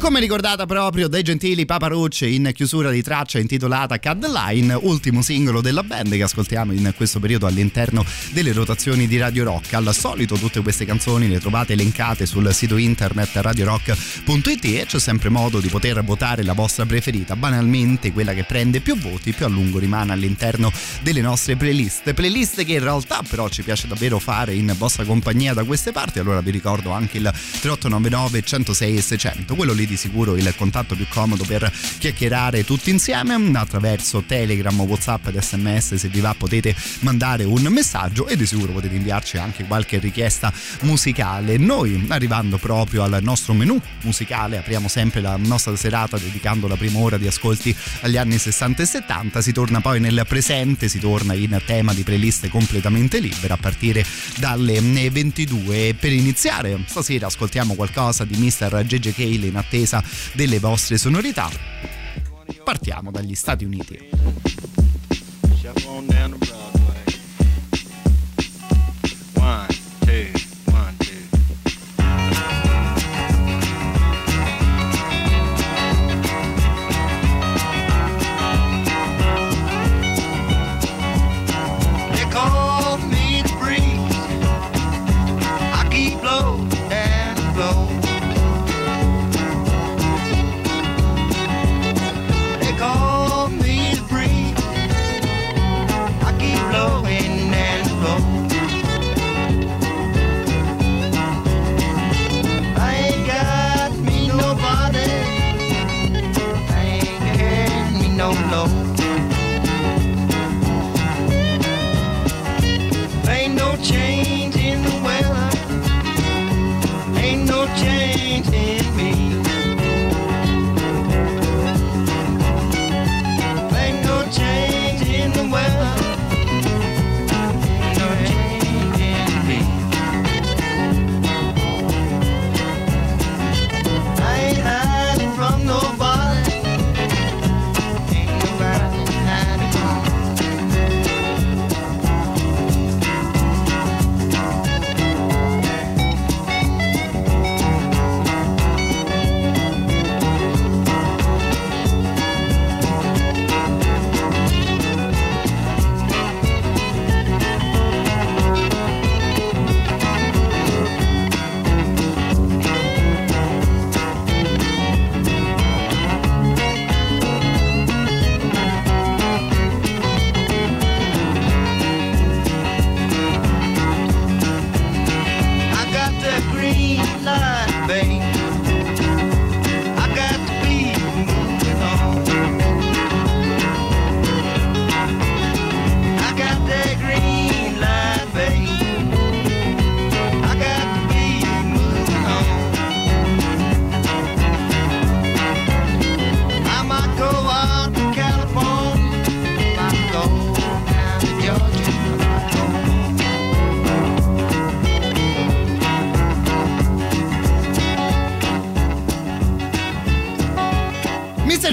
Come ricordata proprio dai gentili Papa Roach in chiusura di traccia intitolata Cut the Line, ultimo singolo della band che ascoltiamo in questo periodo all'interno delle rotazioni di Radio Rock. Al solito tutte queste canzoni le trovate elencate sul sito internet radiorock.it e c'è sempre modo di poter votare la vostra preferita. Banalmente quella che prende più voti più a lungo rimane all'interno delle nostre playlist. Playlist che in realtà però ci piace davvero fare in vostra compagnia da queste parti. Allora vi ricordo anche il 3899 106 e 600, quello lì di sicuro il contatto più comodo per chiacchierare tutti insieme attraverso Telegram, Whatsapp ed SMS se vi va potete mandare un messaggio e di sicuro potete inviarci anche qualche richiesta musicale. Noi arrivando proprio al nostro menu musicale apriamo sempre la nostra serata dedicando la prima ora di ascolti agli anni 60 e 70, si torna poi nel presente, si torna in tema di playlist completamente libera a partire dalle 22 per iniziare stasera ascoltiamo qualcosa di Mr. JJ Cale in attesa attesa delle vostre sonorità. Partiamo dagli Stati Uniti.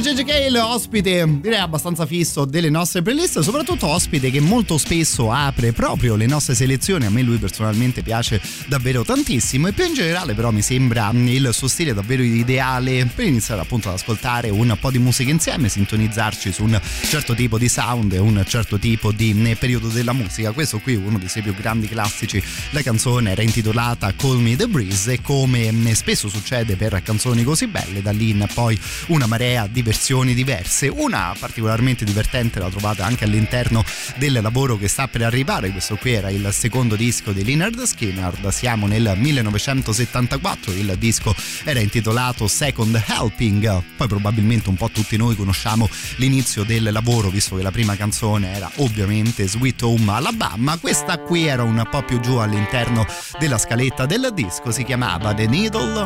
Cale, ospite direi abbastanza fisso delle nostre playlist, soprattutto ospite che molto spesso apre proprio le nostre selezioni. A me lui personalmente piace davvero tantissimo e più in generale però mi sembra il suo stile davvero ideale per iniziare appunto ad ascoltare un po' di musica insieme, sintonizzarci su un certo tipo di sound e un certo tipo di periodo della musica. Questo qui è uno dei suoi più grandi classici. La canzone era intitolata Call Me the Breeze e come spesso succede per canzoni così belle, da lì in poi una marea di versioni diverse. Una particolarmente divertente la trovate anche all'interno del lavoro che sta per arrivare. Questo qui era il secondo disco di Leonard Skinner. Siamo nel 1974. Il disco era intitolato Second Helping. Poi probabilmente un po' tutti noi conosciamo l'inizio del lavoro, visto che la prima canzone era ovviamente Sweet Home Alabama. Questa qui era un po' più giù all'interno della scaletta del disco. Si chiamava The Needle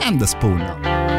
and the Spoon.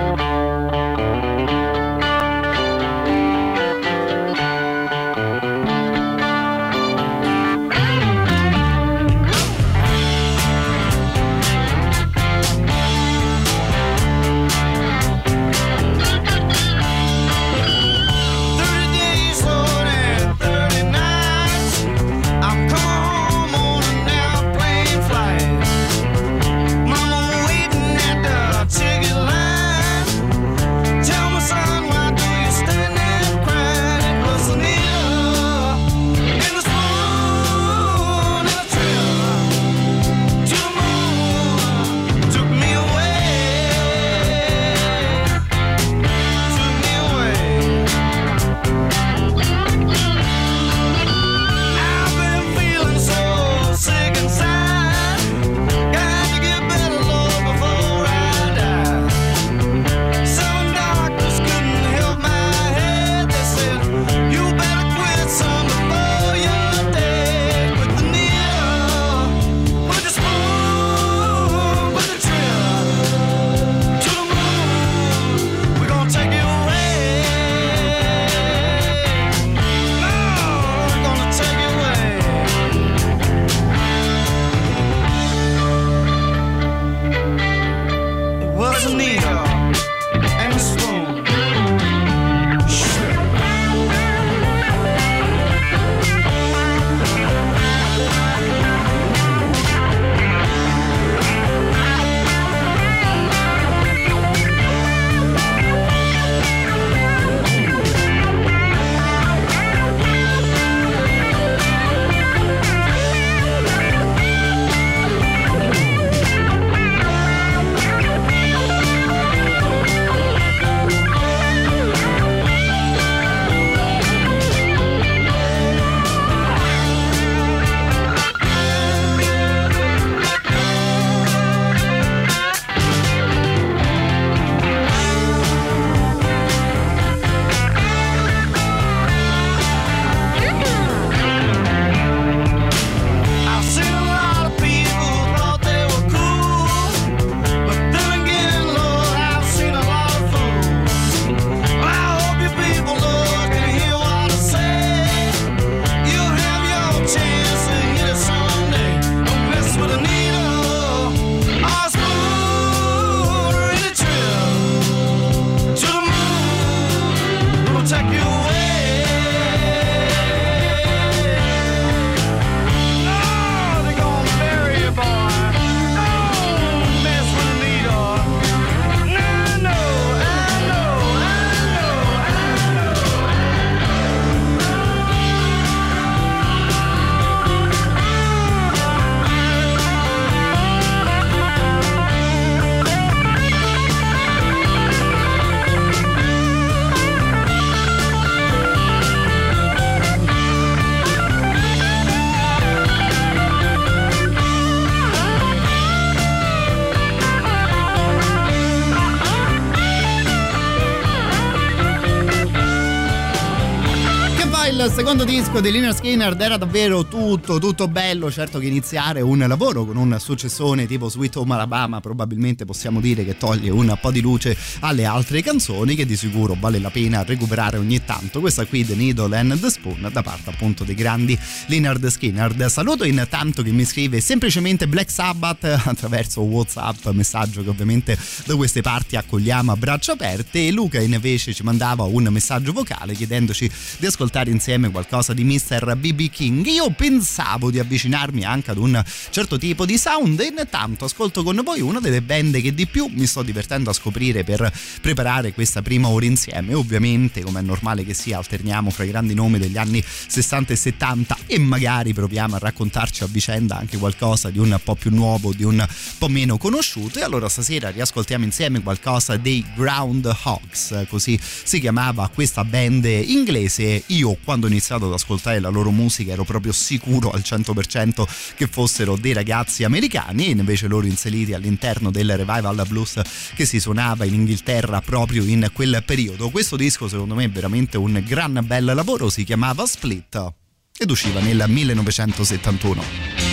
Disco di Liner Skinner era davvero tutto, tutto bello. Certo che iniziare un lavoro con un successone tipo Sweet Home Alabama probabilmente possiamo dire che toglie un po' di luce alle altre canzoni che di sicuro vale la pena recuperare ogni tanto. Questa qui, The Needle and the Spoon, da parte appunto dei grandi Leonard Skinner. Saluto intanto che mi scrive semplicemente Black Sabbath attraverso WhatsApp, messaggio che ovviamente da queste parti accogliamo a braccia aperte. E Luca invece ci mandava un messaggio vocale chiedendoci di ascoltare ascoltare insieme qualcosa di Mr. BB King. Io pensavo di avvicinarmi anche ad un certo tipo di sound e intanto ascolto con voi una delle band che di più mi sto divertendo a scoprire per preparare questa prima ora insieme. Ovviamente, come è normale che sia, alterniamo fra i grandi nomi degli anni 60 e 70 e magari proviamo a raccontarci a vicenda anche qualcosa di un po' più nuovo, di un po' meno conosciuto. E allora stasera riascoltiamo insieme qualcosa dei Groundhogs, così si chiamava questa band inglese. Io quando ho iniziato ad ascoltare la loro musica ero proprio sicuro al 100% che fossero dei ragazzi americani invece loro inseriti all'interno del revival blues che si suonava in Inghilterra proprio in quel periodo. Questo disco secondo me è veramente un gran bel lavoro, si chiamava Split ed usciva nel 1971.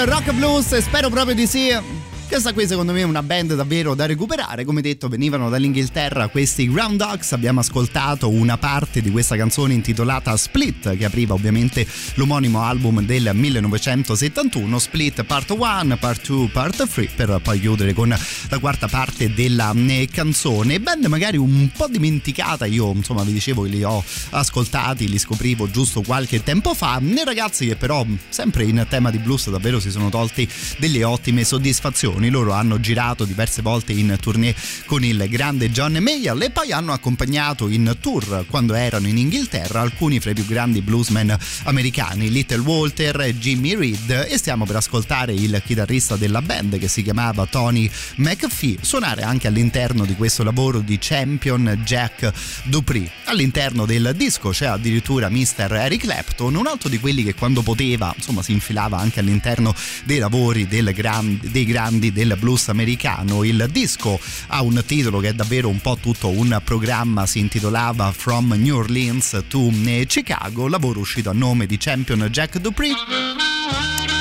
Il rock blues? Spero proprio di sì. Questa qui secondo me è una band davvero da recuperare, come detto venivano dall'Inghilterra questi Ground Dogs, abbiamo ascoltato una parte di questa canzone intitolata Split che apriva ovviamente l'omonimo album del 1971, Split Part 1, Part 2, Part 3 per poi chiudere con la quarta parte della eh, canzone, band magari un po' dimenticata, io insomma vi dicevo che li ho ascoltati, li scoprivo giusto qualche tempo fa, ne ragazzi che però sempre in tema di blues davvero si sono tolti delle ottime soddisfazioni loro hanno girato diverse volte in tournée con il grande John Mayall e poi hanno accompagnato in tour quando erano in Inghilterra alcuni fra i più grandi bluesmen americani, Little Walter, Jimmy Reed e stiamo per ascoltare il chitarrista della band che si chiamava Tony McPhee suonare anche all'interno di questo lavoro di Champion Jack Dupree. All'interno del disco c'è addirittura Mr. Eric Clapton, un altro di quelli che quando poteva insomma si infilava anche all'interno dei lavori del gran, dei grandi del blues americano. Il disco ha un titolo che è davvero un po' tutto un programma, si intitolava From New Orleans to Chicago, lavoro uscito a nome di Champion Jack Dupree.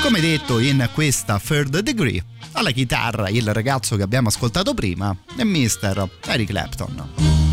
Come detto in questa third degree, alla chitarra il ragazzo che abbiamo ascoltato prima è Mr. Eric Clapton.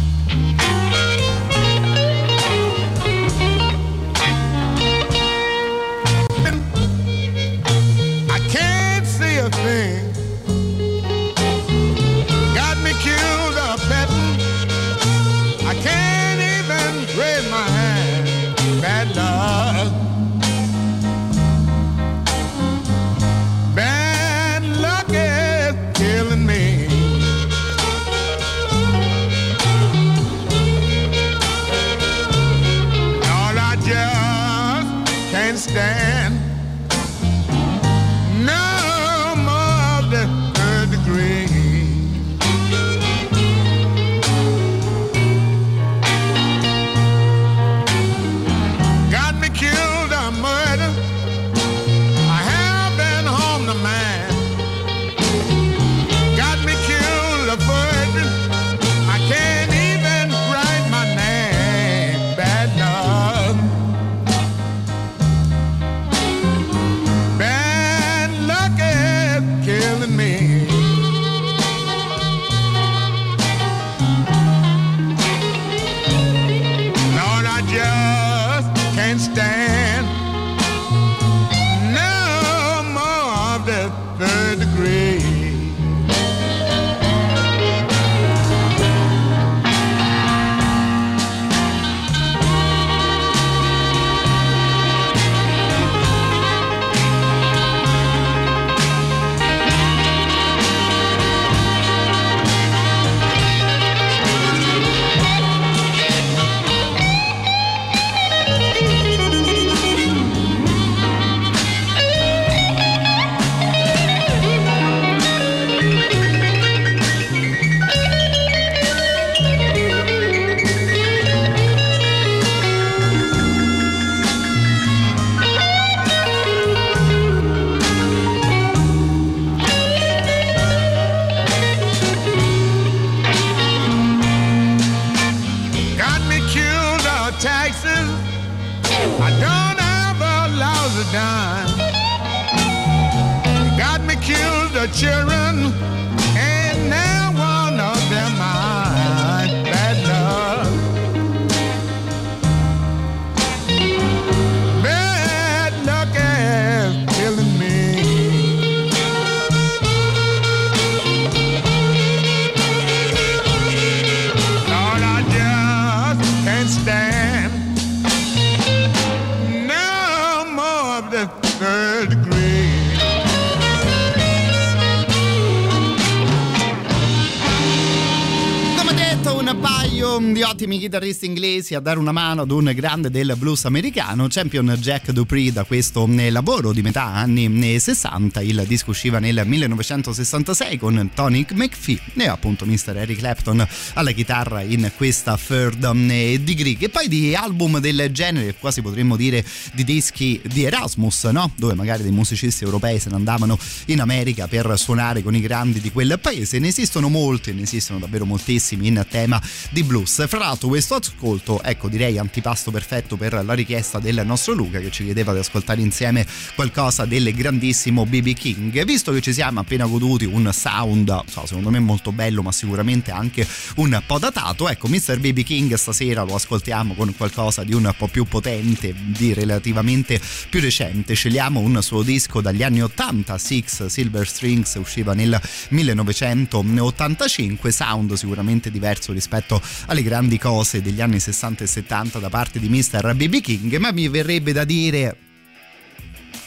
Ottimi chitarristi inglesi a dare una mano ad un grande del blues americano, Champion Jack Dupree da questo eh, lavoro di metà anni 60. Il disco usciva nel 1966 con Tony McPhee e appunto Mr. Eric Clapton alla chitarra in questa third eh, degree. Che poi di album del genere, quasi potremmo dire di dischi di Erasmus, no? Dove magari dei musicisti europei se ne andavano in America per suonare con i grandi di quel paese. Ne esistono molti, ne esistono davvero moltissimi in tema di blues. Fra l'altro questo ascolto, ecco direi antipasto perfetto per la richiesta del nostro Luca che ci chiedeva di ascoltare insieme qualcosa del grandissimo BB King. Visto che ci siamo appena goduti un sound, so, secondo me molto bello ma sicuramente anche un po' datato, ecco Mr. BB King stasera lo ascoltiamo con qualcosa di un po' più potente, di relativamente più recente. Scegliamo un suo disco dagli anni 80, Six Silver Strings, usciva nel 1985, sound sicuramente diverso rispetto alle grandi cose degli anni 60 e 70 da parte di Mr. BB King, ma mi verrebbe da dire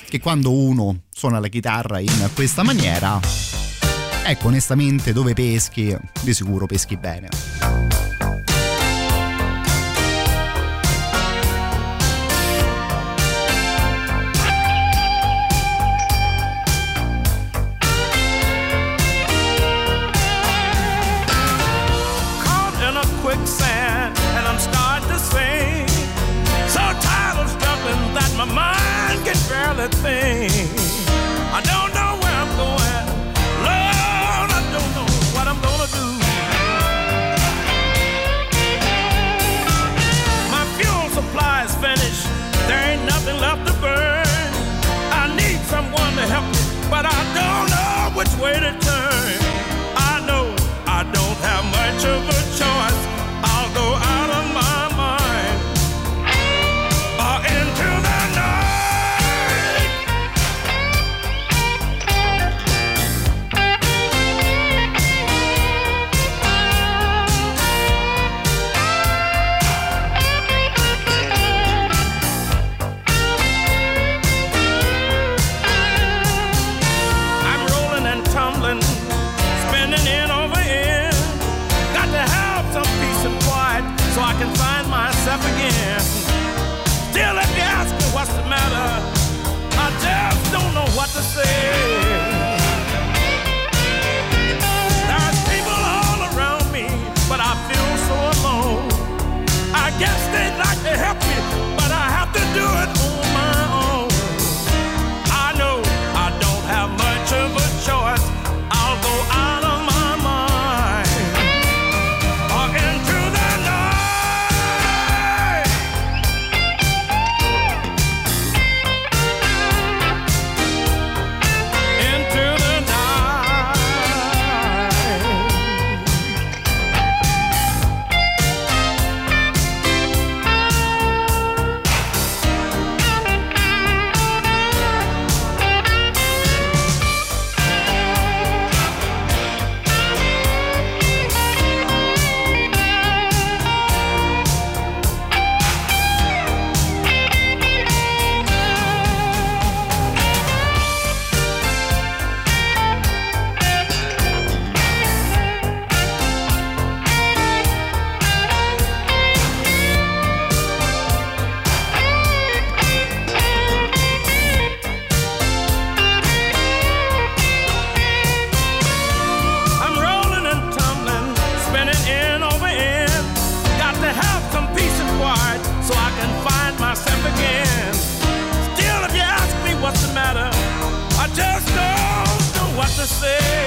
che quando uno suona la chitarra in questa maniera, ecco onestamente dove peschi, di sicuro peschi bene. Say.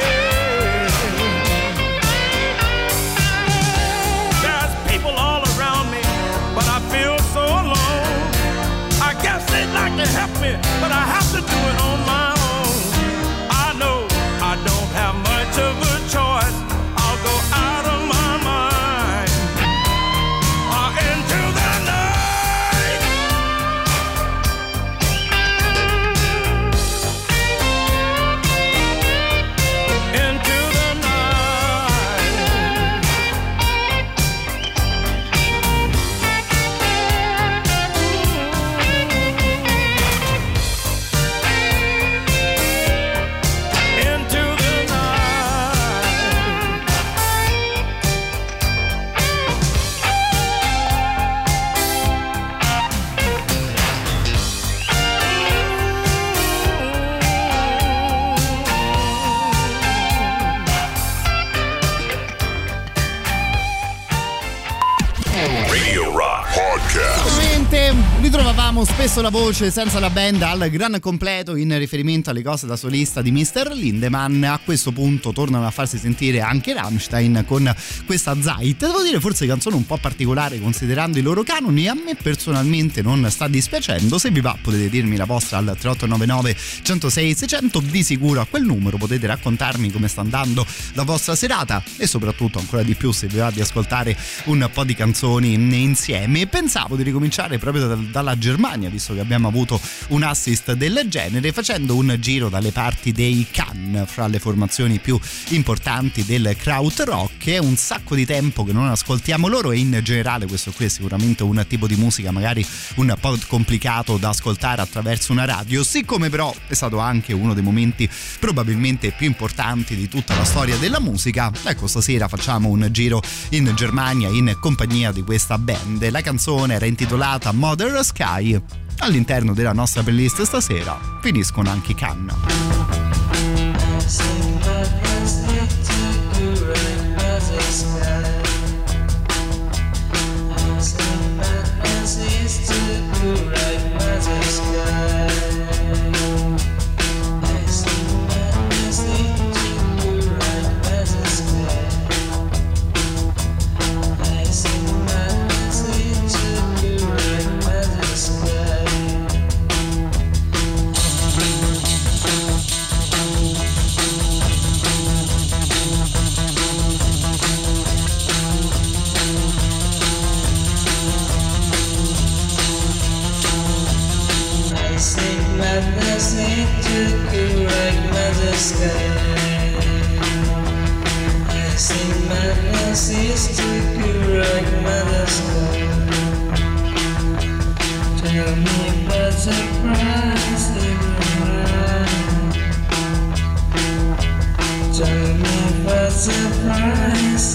Spesso la voce senza la band al gran completo in riferimento alle cose da solista di Mr. Lindemann. A questo punto tornano a farsi sentire anche Rammstein con questa Zeit. Devo dire forse canzone un po' particolare considerando i loro canoni. A me personalmente non sta dispiacendo. Se vi va potete dirmi la vostra al 3899 106 600. Di sicuro a quel numero potete raccontarmi come sta andando la vostra serata e soprattutto ancora di più se vi va di ascoltare un po' di canzoni insieme. Pensavo di ricominciare proprio dal dalla Germania, visto che abbiamo avuto un assist del genere, facendo un giro dalle parti dei Cannes, fra le formazioni più importanti del kraut rock. È un sacco di tempo che non ascoltiamo loro e in generale questo qui è sicuramente un tipo di musica magari un po' complicato da ascoltare attraverso una radio, siccome però è stato anche uno dei momenti probabilmente più importanti di tutta la storia della musica. Ecco, stasera facciamo un giro in Germania in compagnia di questa band. La canzone era intitolata Mother Sky. All'interno della nostra playlist stasera finiscono anche i Canna. Correct mother sky. I see madness is to correct mother sky. Tell me what's the price Tell me what's the price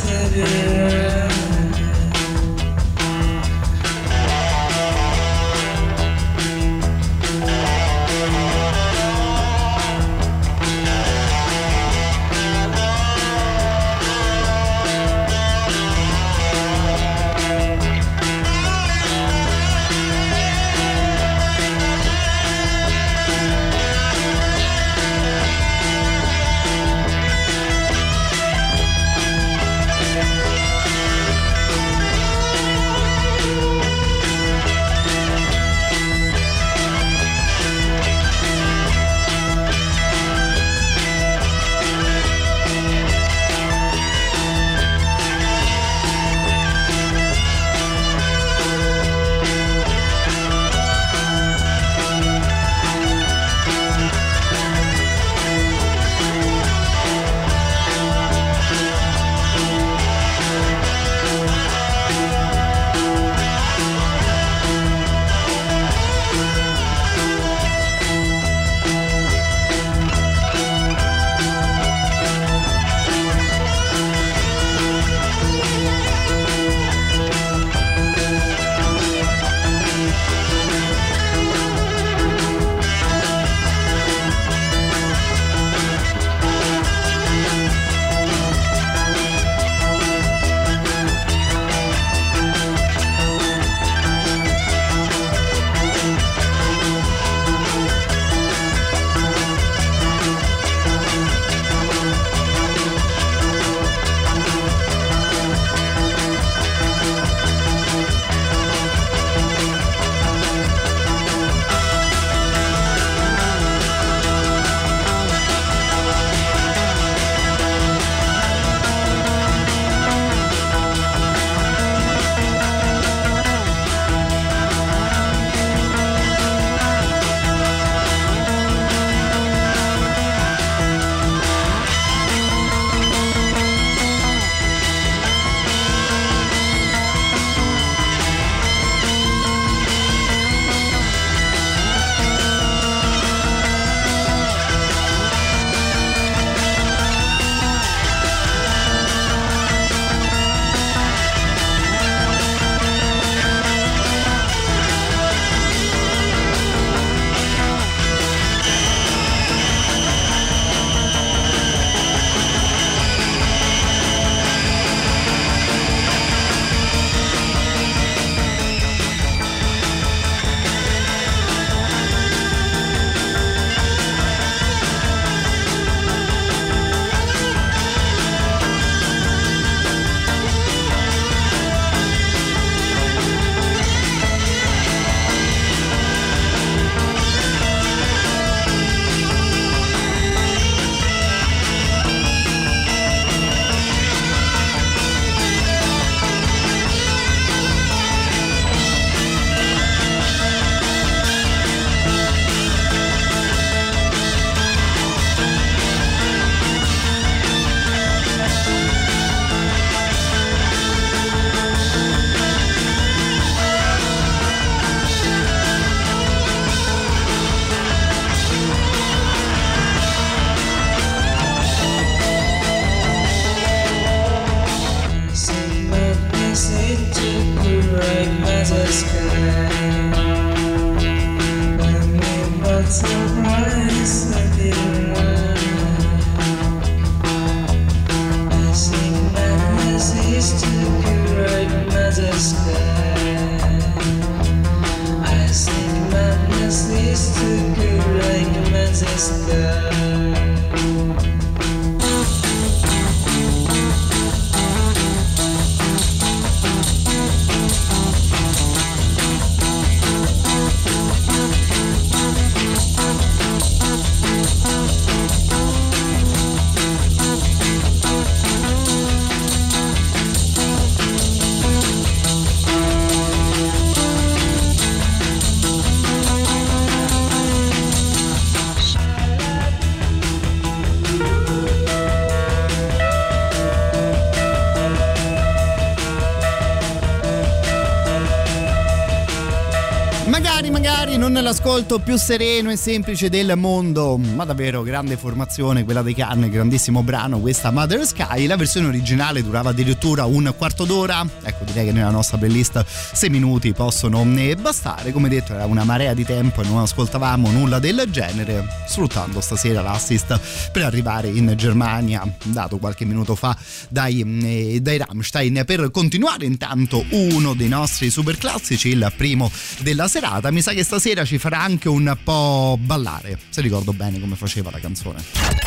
l'ascolto più sereno e semplice del mondo, ma davvero grande formazione quella dei Can, grandissimo brano questa Mother Sky, la versione originale durava addirittura un quarto d'ora, ecco direi che nella nostra playlist 6 minuti possono bastare, come detto era una marea di tempo e non ascoltavamo nulla del genere, sfruttando stasera l'assist per arrivare in Germania, dato qualche minuto fa dai, eh, dai Rammstein, per continuare intanto uno dei nostri super classici, il primo della serata, mi sa che stasera ci farà anche un po' ballare, se ricordo bene come faceva la canzone.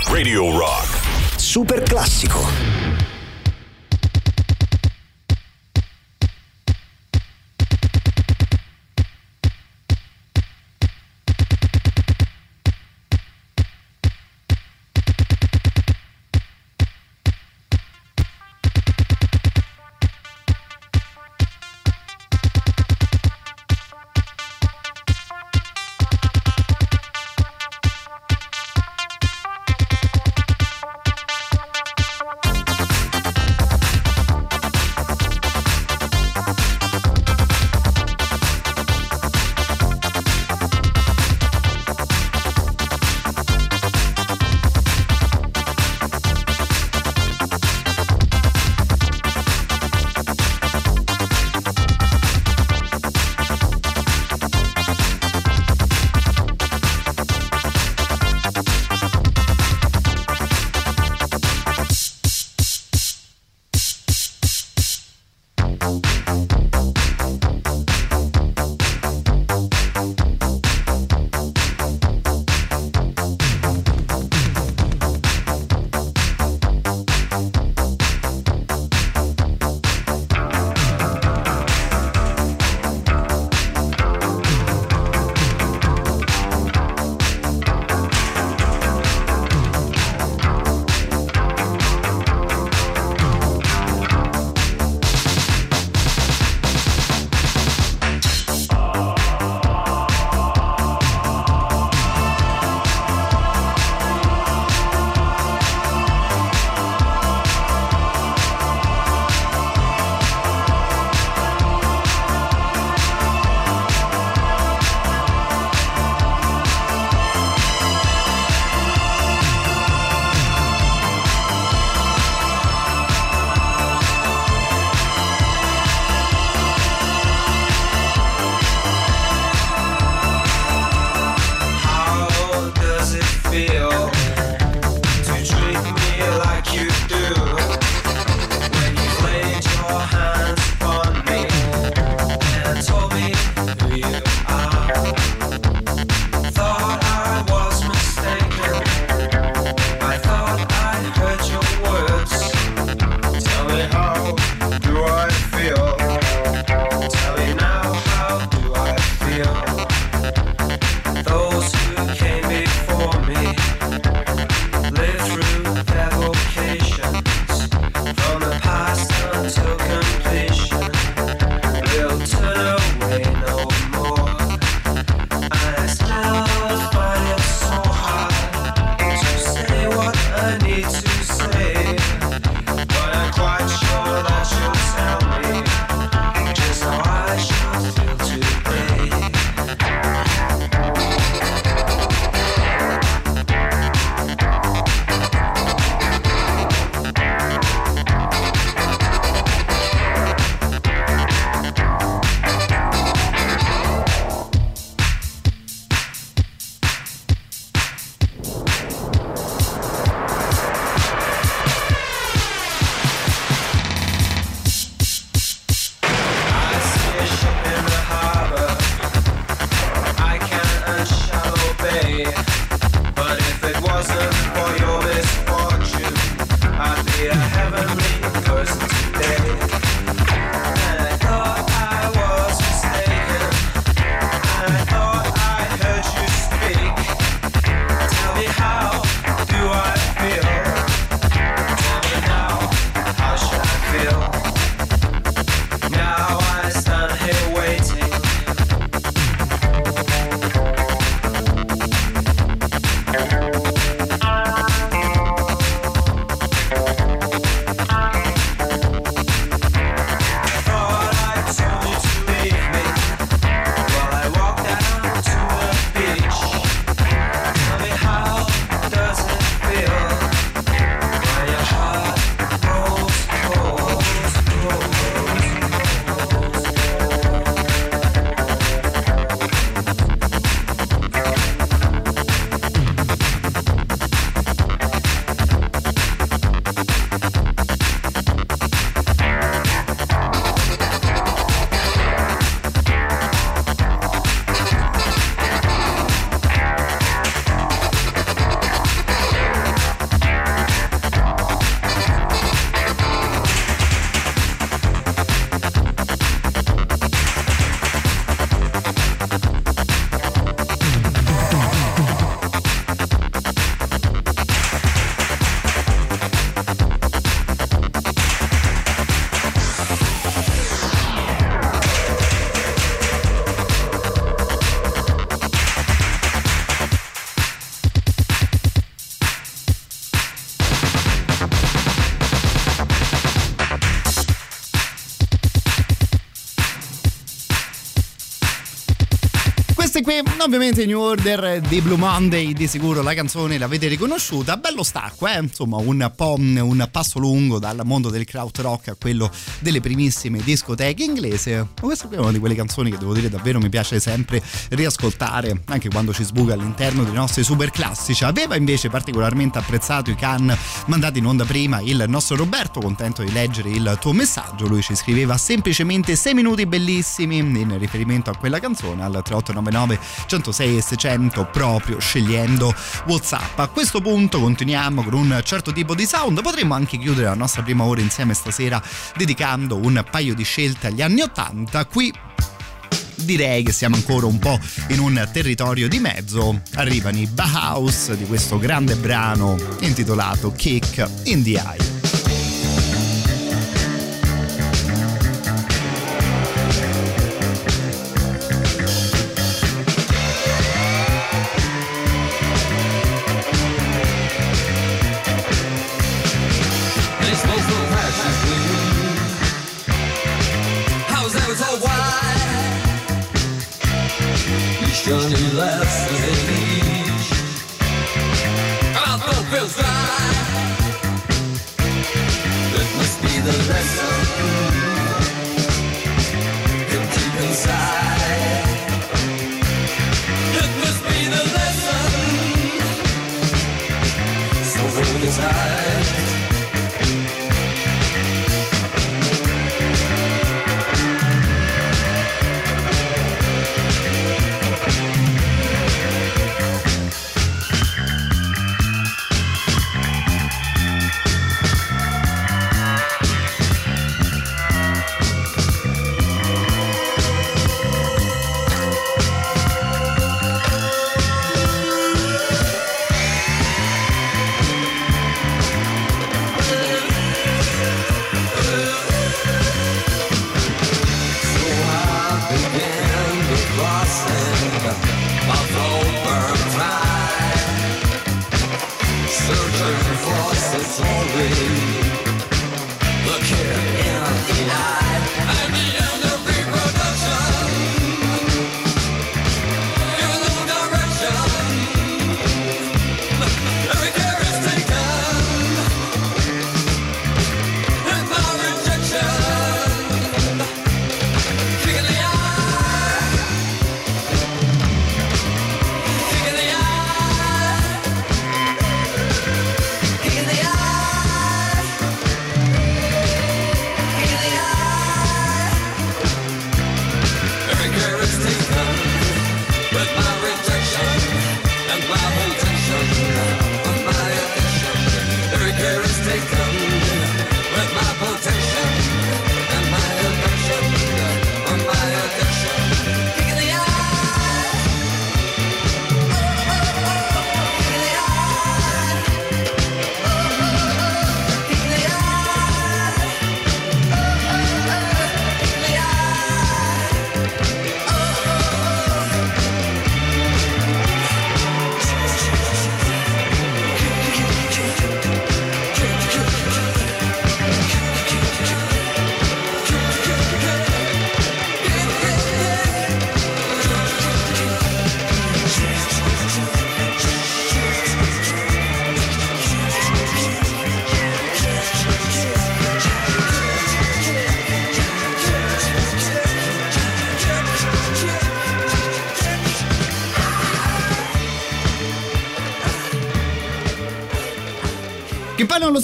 Radio Rock. Super classico. Qui, ovviamente New Order di Blue Monday, di sicuro la canzone l'avete riconosciuta, bello stacco, eh? insomma un po' un passo lungo dal mondo del krautrock a quello delle primissime discoteche inglese. Ma questa qui è una di quelle canzoni che devo dire davvero mi piace sempre riascoltare, anche quando ci sbuca all'interno dei nostri super classici. Aveva invece particolarmente apprezzato i can mandati in onda prima il nostro Roberto, contento di leggere il tuo messaggio, lui ci scriveva semplicemente 6 minuti bellissimi in riferimento a quella canzone al 3899 399 106 e 600 proprio scegliendo Whatsapp. A questo punto continuiamo con un certo tipo di sound, potremmo anche chiudere la nostra prima ora insieme stasera dedicando un paio di scelte agli anni 80. Qui direi che siamo ancora un po' in un territorio di mezzo. Arrivano i Bauhaus di questo grande brano intitolato Kick in the Eye.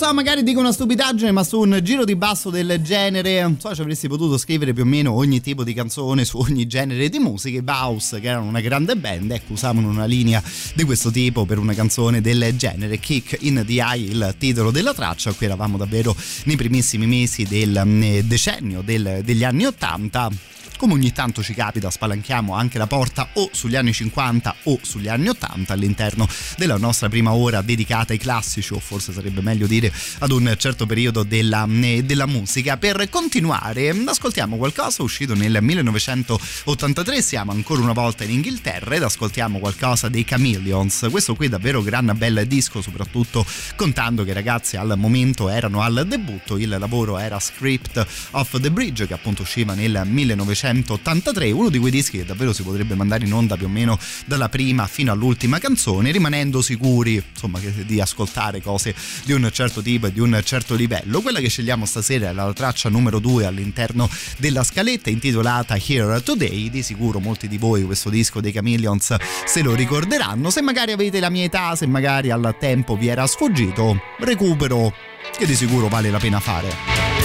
So, magari dico una stupidaggine, ma su un giro di basso del genere, non so, ci avresti potuto scrivere più o meno ogni tipo di canzone su ogni genere di musica. I Baus, che erano una grande band, ecco, usavano una linea di questo tipo per una canzone del genere. Kick in the Eye, il titolo della traccia. Qui eravamo davvero nei primissimi mesi del mm, decennio del, degli anni Ottanta come ogni tanto ci capita spalanchiamo anche la porta o sugli anni 50 o sugli anni 80 all'interno della nostra prima ora dedicata ai classici o forse sarebbe meglio dire ad un certo periodo della, eh, della musica. Per continuare ascoltiamo qualcosa uscito nel 1983 siamo ancora una volta in Inghilterra ed ascoltiamo qualcosa dei Chameleons. Questo qui è davvero gran bel disco soprattutto contando che i ragazzi al momento erano al debutto. Il lavoro era Script of the Bridge che appunto usciva nel 1983 1983, uno di quei dischi che davvero si potrebbe mandare in onda più o meno dalla prima fino all'ultima canzone, rimanendo sicuri insomma, di ascoltare cose di un certo tipo e di un certo livello. Quella che scegliamo stasera è la traccia numero 2 all'interno della scaletta intitolata Here Today, di sicuro molti di voi questo disco dei Chameleons se lo ricorderanno, se magari avete la mia età, se magari al tempo vi era sfuggito, recupero che di sicuro vale la pena fare.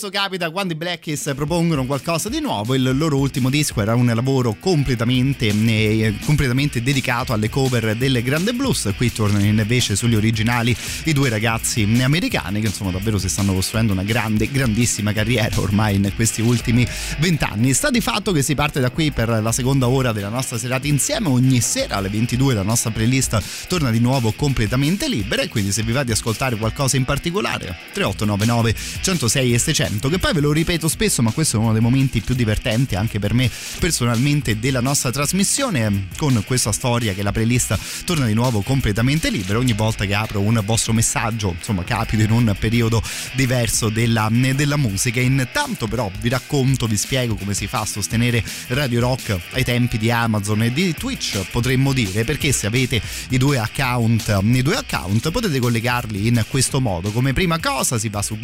Spesso capita quando i Black propongono qualcosa di nuovo, il loro ultimo disco era un lavoro completamente, eh, completamente dedicato alle cover delle Grande Blues, qui tornano invece sugli originali i due ragazzi americani che insomma davvero si stanno costruendo una grande, grandissima carriera ormai in questi ultimi vent'anni. Sta di fatto che si parte da qui per la seconda ora della nostra serata insieme, ogni sera alle 22 la nostra playlist torna di nuovo completamente libera. E quindi se vi va di ascoltare qualcosa in particolare 3899 106 106 e 600 che poi ve lo ripeto spesso ma questo è uno dei momenti più divertenti anche per me personalmente della nostra trasmissione con questa storia che la playlist torna di nuovo completamente libera ogni volta che apro un vostro messaggio insomma capito in un periodo diverso della, della musica. Intanto però vi racconto vi spiego come si fa a sostenere Radio Rock ai tempi di Amazon e di Twitch potremmo dire perché se avete i due account i due account potete collegarli in questo modo. Come prima cosa si va su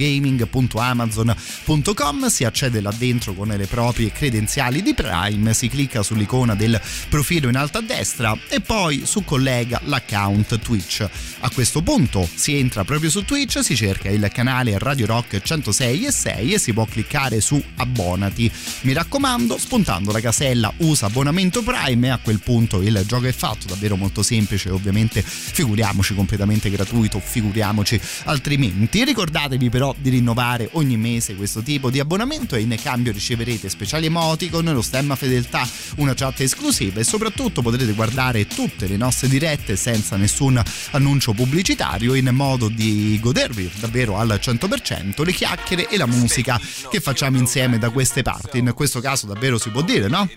gaming.amazon.com si accede là dentro con le proprie credenziali di Prime si clicca sull'icona del profilo in alto a destra e poi su collega l'account Twitch. A questo punto si entra proprio su Twitch si cerca il canale Radio Rock 106 e 6 e si può cliccare su abbonati. Mi raccomando spuntando la casella usa abbonamento Prime e a quel punto il gioco è fatto davvero molto semplice ovviamente figuriamoci completamente gratuito figuriamoci altrimenti. Ricordatevi però di rinnovare ogni mese questo tipo di abbonamento e in cambio riceverete speciali emoticon lo stemma fedeltà una chat esclusiva e soprattutto potrete guardare tutte le nostre dirette senza nessun annuncio pubblicitario in modo di godervi davvero al 100% le chiacchiere e la musica che facciamo insieme da queste parti. In questo caso davvero si può dire no?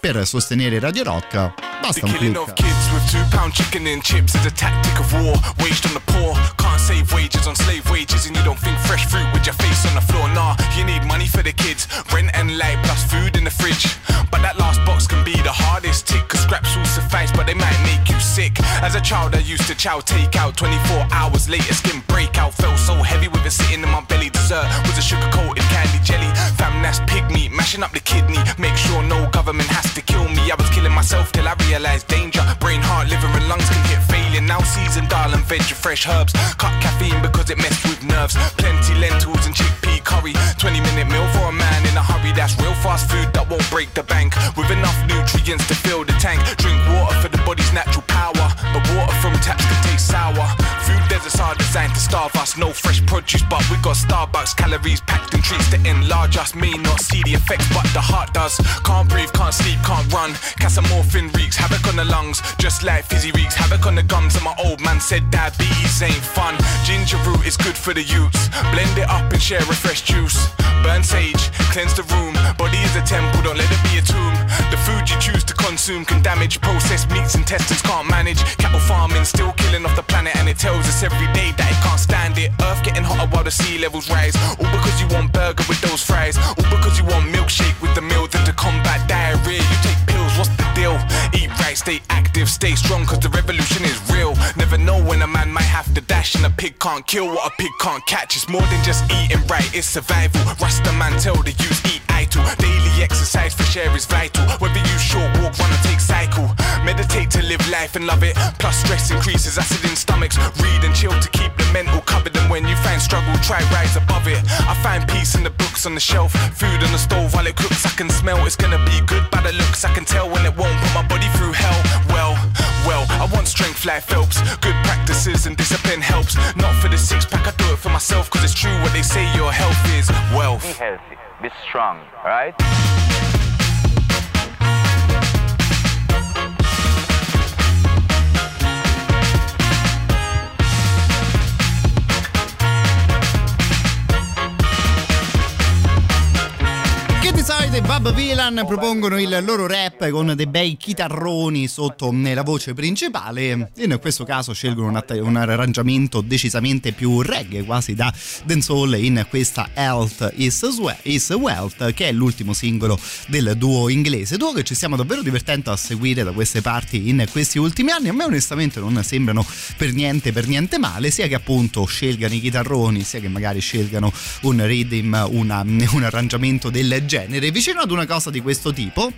per sostenere Radio Rock basta un click Nah, you need money for the kids, rent and light plus food in the fridge. But that last box can be the hardest tick, cause scraps will suffice, but they might make you sick. As a child, I used to chow take out 24 hours later, skin breakout. Felt so heavy with it sitting in my belly. Dessert was a sugar coated candy jelly. Fam, that's pig meat, mashing up the kidney. Make sure no government has to kill me. I was killing myself till I realized danger. Brain, heart, liver, and lungs can hit failure. Now season, dal and veg, fresh herbs. Cut caffeine because it messed with nerves. Plenty lentils and chickpea curry. 20 minute meal for a man in a hurry. That's real fast food that won't break the bank. With enough nutrients to fill the tank. Drink water for the body's natural power. But water from taps can taste sour. Food deserts are designed to starve us. No fresh produce, but we got Starbucks calories packed in treats to enlarge us. May not see the effects, but the heart does. Can't breathe, can't sleep, can't run. Casamorphin wreaks havoc on the lungs, just like fizzy wreaks havoc on the gums. And my old man said diabetes ain't fun. Ginger root is good for the youths. Blend it up and share a fresh juice. Burn sage, cleanse the room. Body is a temple, don't let it be consume can damage. Processed meats intestines can't manage. Cattle farming still killing off the planet, and it tells us every day that it can't stand it. Earth getting hotter while the sea levels rise. All because you want burger with those fries. All because you want milkshake with the meal. Then to combat diarrhea, you take pills. What's the deal? Eat right, stay active, stay strong, cause the revolution is real. Never know when a man might have to dash, and a pig can't kill what a pig can't catch. It's more than just eating right, it's survival. Rasta man tell the youth eat idle. Daily exercise for share is vital. Whether you short walk, run or take cycle. Meditate to live life and love it. Plus stress increases acid in stomachs. Read and chill to keep the mental covered. And when you find struggle, try rise above it. I find peace in the books on the shelf. Food on the stove while it cooks. I can smell it's gonna be good by the looks. I can tell when it won't put my body through hell. Well, well, I want strength like Phelps. Good practices and discipline helps. Not for the six pack, I do it for myself. Cause it's true what they say your health is wealth. Be healthy, be strong, right? Solito i Bob Villan propongono il loro rap con dei bei chitarroni sotto la voce principale. In questo caso scelgono un, att- un arrangiamento decisamente più reggae, quasi da dancehall in questa Health is, Swe- is Wealth, che è l'ultimo singolo del duo inglese. Duo che ci stiamo davvero divertendo a seguire da queste parti in questi ultimi anni. A me onestamente non sembrano per niente, per niente male, sia che appunto scelgano i chitarroni, sia che magari scelgano un rhythm, una- un arrangiamento del genere, vicino ad una cosa di questo tipo.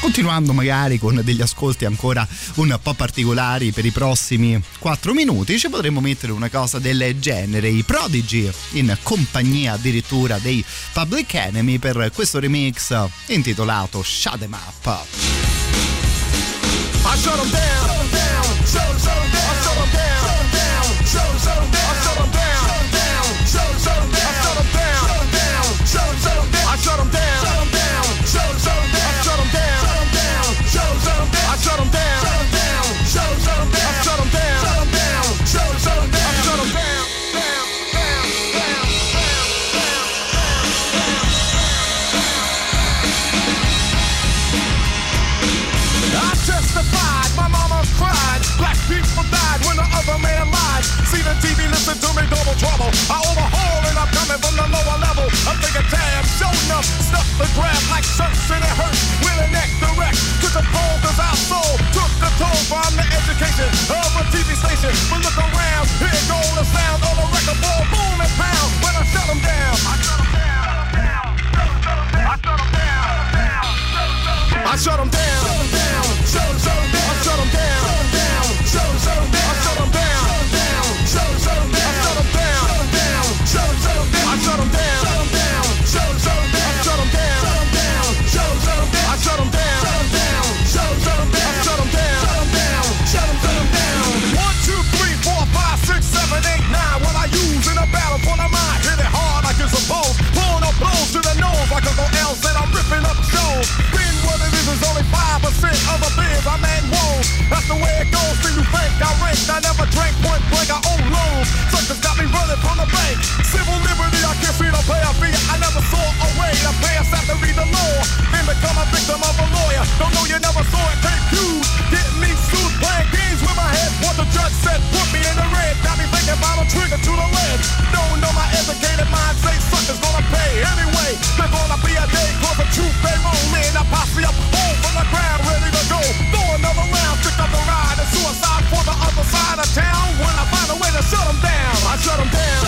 Continuando magari con degli ascolti ancora un po' particolari per i prossimi 4 minuti, ci potremmo mettere una cosa del genere. I Prodigy in compagnia addirittura dei Public Enemy per questo remix intitolato Shut 'em Up. I shut 'em down. Double trouble. I overhaul and I'm coming from the lower level. I'm thinking, damn, show enough. Stuff the grab like shirts and it hurts. A neck direct to the pole, cause our soul took the toll from the education of a TV station. But look around, here go the sound of a record ball, boom and pound. When I shut them down, I shut them down. I shut them down. I shut them down. I ranked. I never drank point blank. I own loans. Suckers got me running from the bank. Civil liberty, I can't see the pay a fee. I never saw a way to pay to read the law. Then become a victim of a lawyer. Don't know you never saw it. Take cues. Getting me sued. Playing games with my head. What the judge said. Put me in the red. Got me thinking about a trigger to the lead. Don't know my educated mind. Say suckers gonna pay anyway. There's gonna be a day called the truth. They roll in. I posse up home from the ground. Ready to go. Throw another round. Pick up the ride. And suicide other side of town. When I find a way to shut them down. I shut them down.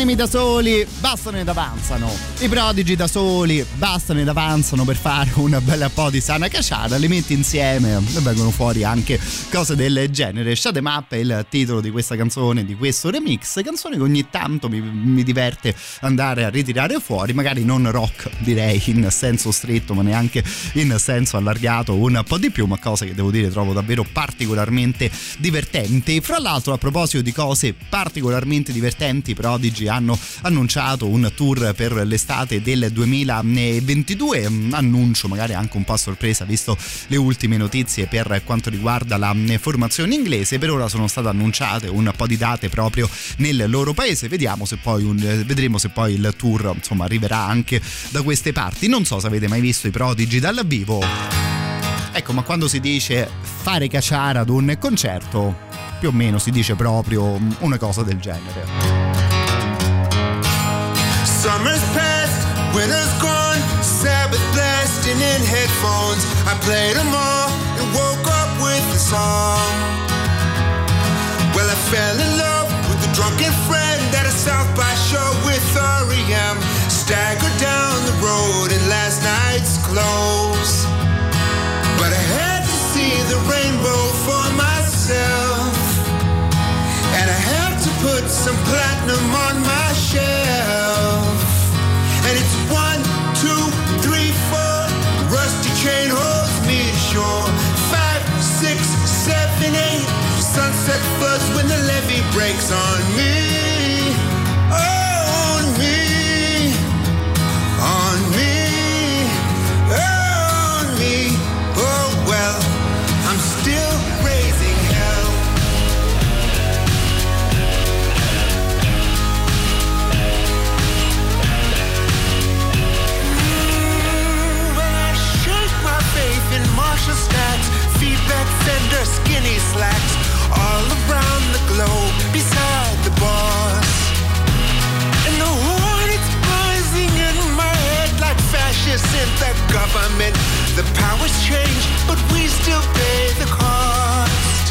I Enemy da soli bastano ed avanzano. I prodigi da soli bastano ed avanzano per fare un bel po' di sana cacciara. Li metti insieme e vengono fuori anche cose del genere. Shut 'em Up è il titolo di questa canzone, di questo remix. Canzone che ogni tanto mi, mi diverte andare a ritirare fuori. Magari non rock, direi in senso stretto, ma neanche in senso allargato un po' di più. Ma cose che devo dire trovo davvero particolarmente divertenti. Fra l'altro, a proposito di cose particolarmente divertenti, Prodigy hanno annunciato un tour per l'estate del 2022. Annuncio magari anche un po' a sorpresa, visto le ultime notizie per quanto riguarda la formazione inglese. Per ora sono state annunciate un po' di date proprio nel loro paese. Vediamo se poi un, vedremo se poi il tour insomma arriverà anche da queste parti. Non so se avete mai visto i Prodigy dal vivo. Ecco, ma quando si dice fare cacciare ad un concerto, più o meno si dice proprio una cosa del genere. Summer's past, winter's gone, Sabbath blasting in headphones. I played them all and woke up with a song. Well, I fell in love with a drunken friend at a South by show with REM. Staggered down the road in last night's clothes. But I had to see the rainbow for myself. And I have to put some platinum on my breaks on me, on me, on me, on me. Oh well, I'm still raising hell. Mm, when I shake my faith in Marshall stats, feedback fender, skinny slacks all around the globe. and the government. The powers change, but we still pay the cost.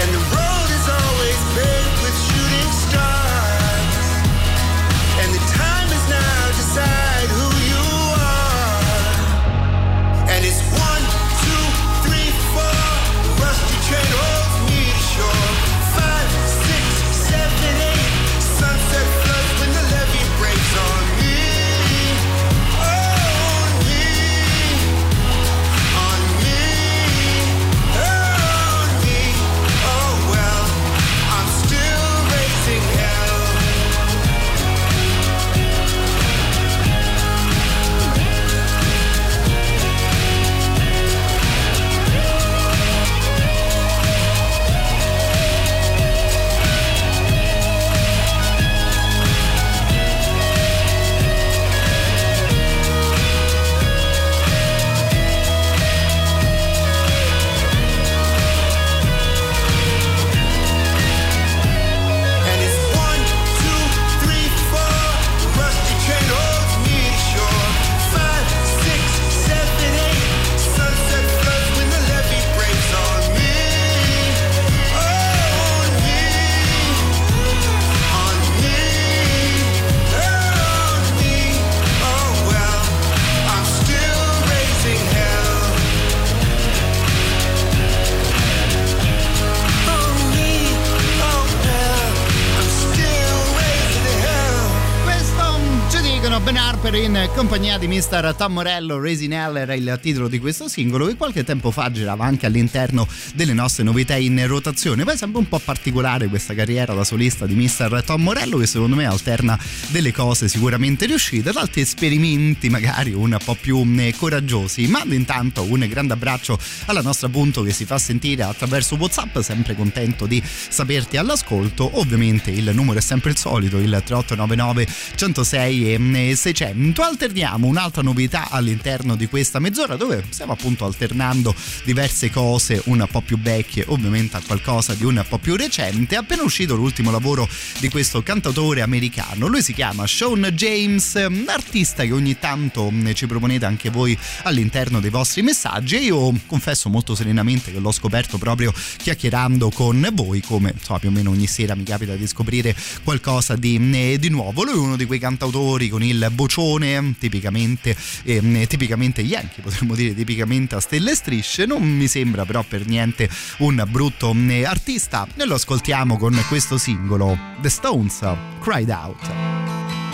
And the road compagnia di Mr. Tom Morello, Raisin Hell era il titolo di questo singolo che qualche tempo fa girava anche all'interno delle nostre novità in rotazione. Poi sembra un po' particolare questa carriera da solista di Mr. Tom Morello che secondo me alterna delle cose sicuramente riuscite ad altri esperimenti magari un po' più mm, coraggiosi. Mando intanto un grande abbraccio alla nostra punto che si fa sentire attraverso Whatsapp, sempre contento di saperti all'ascolto. Ovviamente il numero è sempre il solito, il 3899 106 e 600. Alterniamo un'altra novità all'interno di questa mezz'ora dove stiamo appunto alternando diverse cose un po' più vecchie, ovviamente a qualcosa di un po' più recente. È appena uscito l'ultimo lavoro di questo cantautore americano. Lui si chiama Sean James, un artista che ogni tanto ci proponete anche voi all'interno dei vostri messaggi. E io confesso molto serenamente che l'ho scoperto proprio chiacchierando con voi, come insomma, più o meno ogni sera mi capita di scoprire qualcosa di, di nuovo. Lui è uno di quei cantautori con il bocione tipicamente, ehm, tipicamente yankee, potremmo dire tipicamente a stelle e strisce. Non mi sembra però per niente un brutto eh, artista. E lo ascoltiamo con questo singolo, The Stones, Cried Out.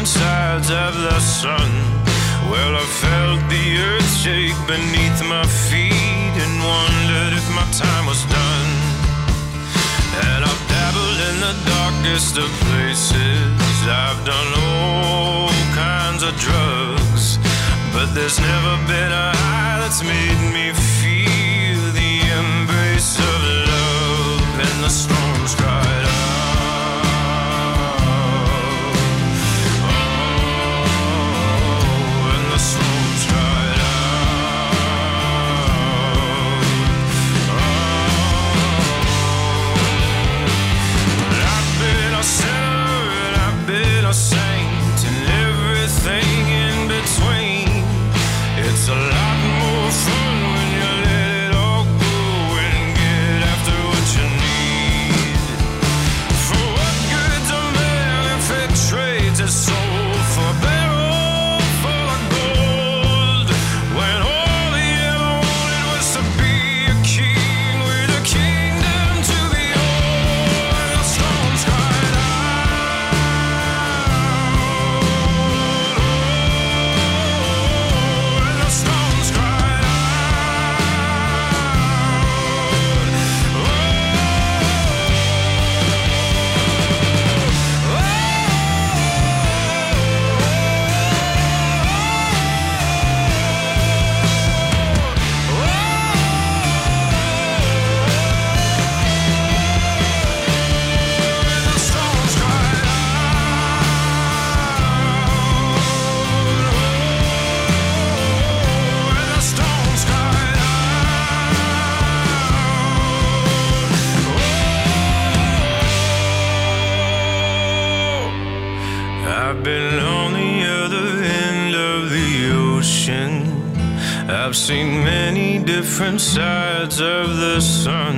Different sides of the sun. Well, I felt the earth shake beneath my feet and wondered if my time was done. And I've dabbled in the darkest of places. I've done all kinds of drugs. But there's never been a high that's made me feel the embrace of love and the storms seen many different sides of the sun.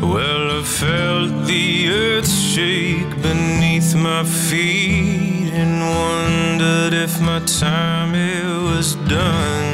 Well, I felt the earth shake beneath my feet and wondered if my time it was done.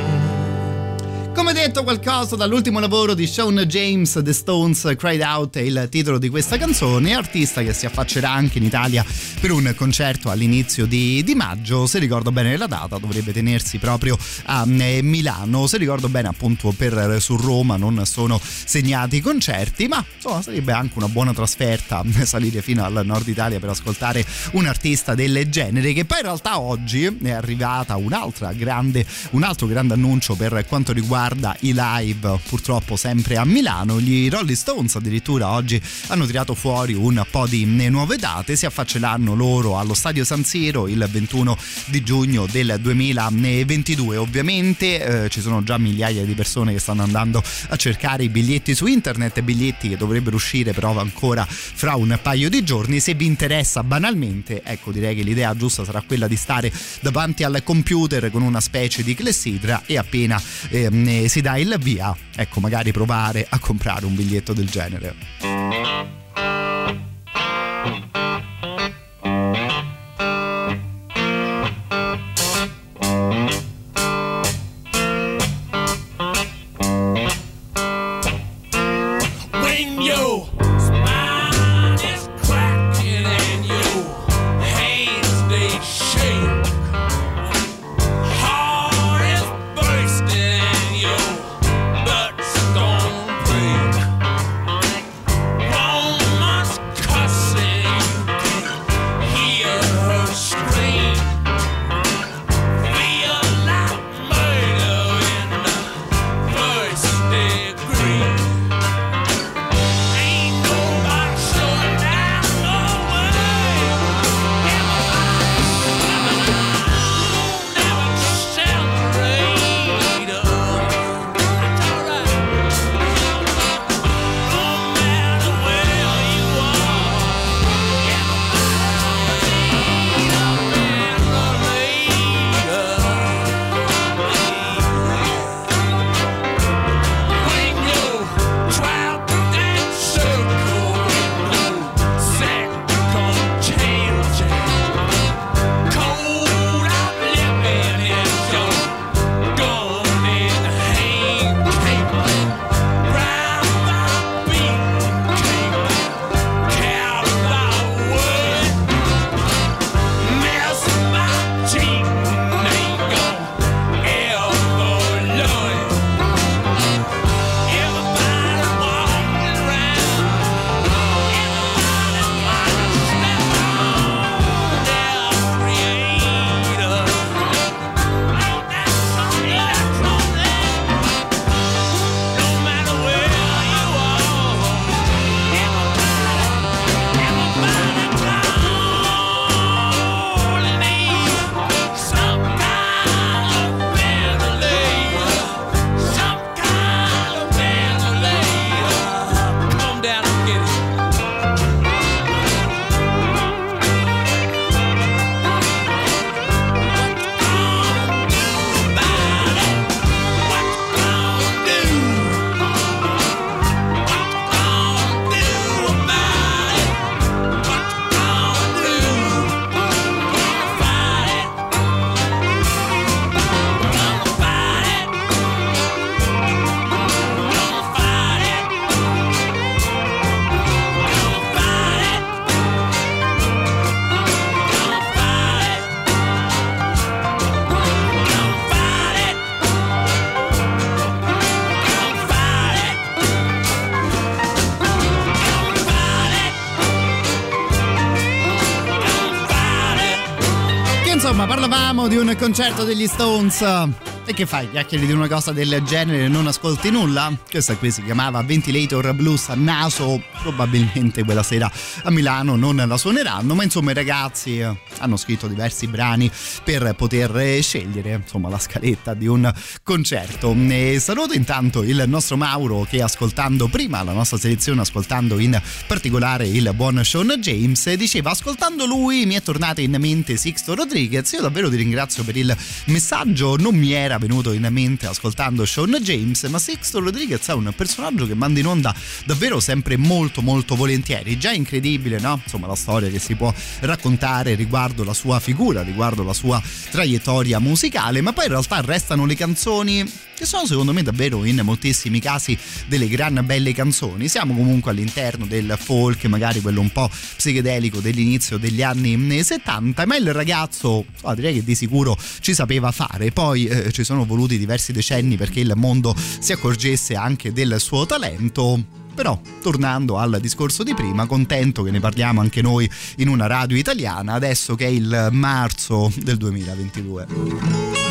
Detto, qualcosa dall'ultimo lavoro di Sean James, The Stones Cried Out è il titolo di questa canzone, artista che si affaccerà anche in Italia per un concerto all'inizio di, di maggio, se ricordo bene la data dovrebbe tenersi proprio a eh, Milano, se ricordo bene appunto per su Roma non sono segnati i concerti, ma insomma sarebbe anche una buona trasferta salire fino al nord Italia per ascoltare un artista del genere che poi in realtà oggi è arrivata un'altra grande, un altro grande annuncio per quanto riguarda i live purtroppo sempre a Milano. Gli Rolling Stones addirittura oggi hanno tirato fuori un po' di nuove date. Si affacceranno loro allo stadio San Siro il 21 di giugno del 2022 ovviamente eh, ci sono già migliaia di persone che stanno andando a cercare i biglietti su internet biglietti che dovrebbero uscire però ancora fra un paio di giorni. Se vi interessa banalmente ecco direi che l'idea giusta sarà quella di stare davanti al computer con una specie di clessidra e appena eh, si dà il via, ecco magari provare a comprare un biglietto del genere. Insomma parlavamo di un concerto degli Stones. E che fai? Chiacchieri di una cosa del genere e non ascolti nulla? Questa qui si chiamava Ventilator Blues a naso. Probabilmente quella sera a Milano non la suoneranno, ma insomma i ragazzi eh, hanno scritto diversi brani per poter eh, scegliere insomma la scaletta di un concerto. E saluto intanto il nostro Mauro che ascoltando prima la nostra selezione, ascoltando in particolare il buon Sean James, diceva ascoltando lui mi è tornata in mente Sixto Rodriguez. Io davvero ti ringrazio per il messaggio, non mi era era venuto in mente ascoltando Sean James, ma Sixto Rodriguez è un personaggio che manda in onda davvero sempre molto molto volentieri. Già incredibile, no? Insomma, la storia che si può raccontare riguardo la sua figura, riguardo la sua traiettoria musicale, ma poi in realtà restano le canzoni che sono secondo me davvero in moltissimi casi delle gran belle canzoni. Siamo comunque all'interno del folk, magari quello un po' psichedelico dell'inizio degli anni 70, ma il ragazzo oh, direi che di sicuro ci sapeva fare. Poi eh, ci sono voluti diversi decenni perché il mondo si accorgesse anche del suo talento. Però, tornando al discorso di prima, contento che ne parliamo anche noi in una radio italiana, adesso che è il marzo del 2022.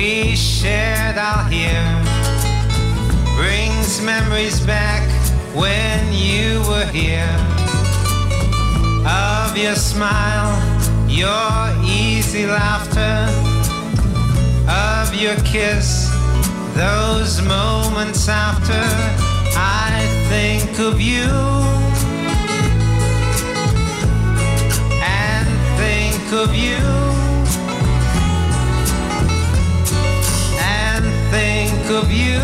We shared out here brings memories back when you were here. Of your smile, your easy laughter, of your kiss, those moments after I think of you. And think of you. Of you.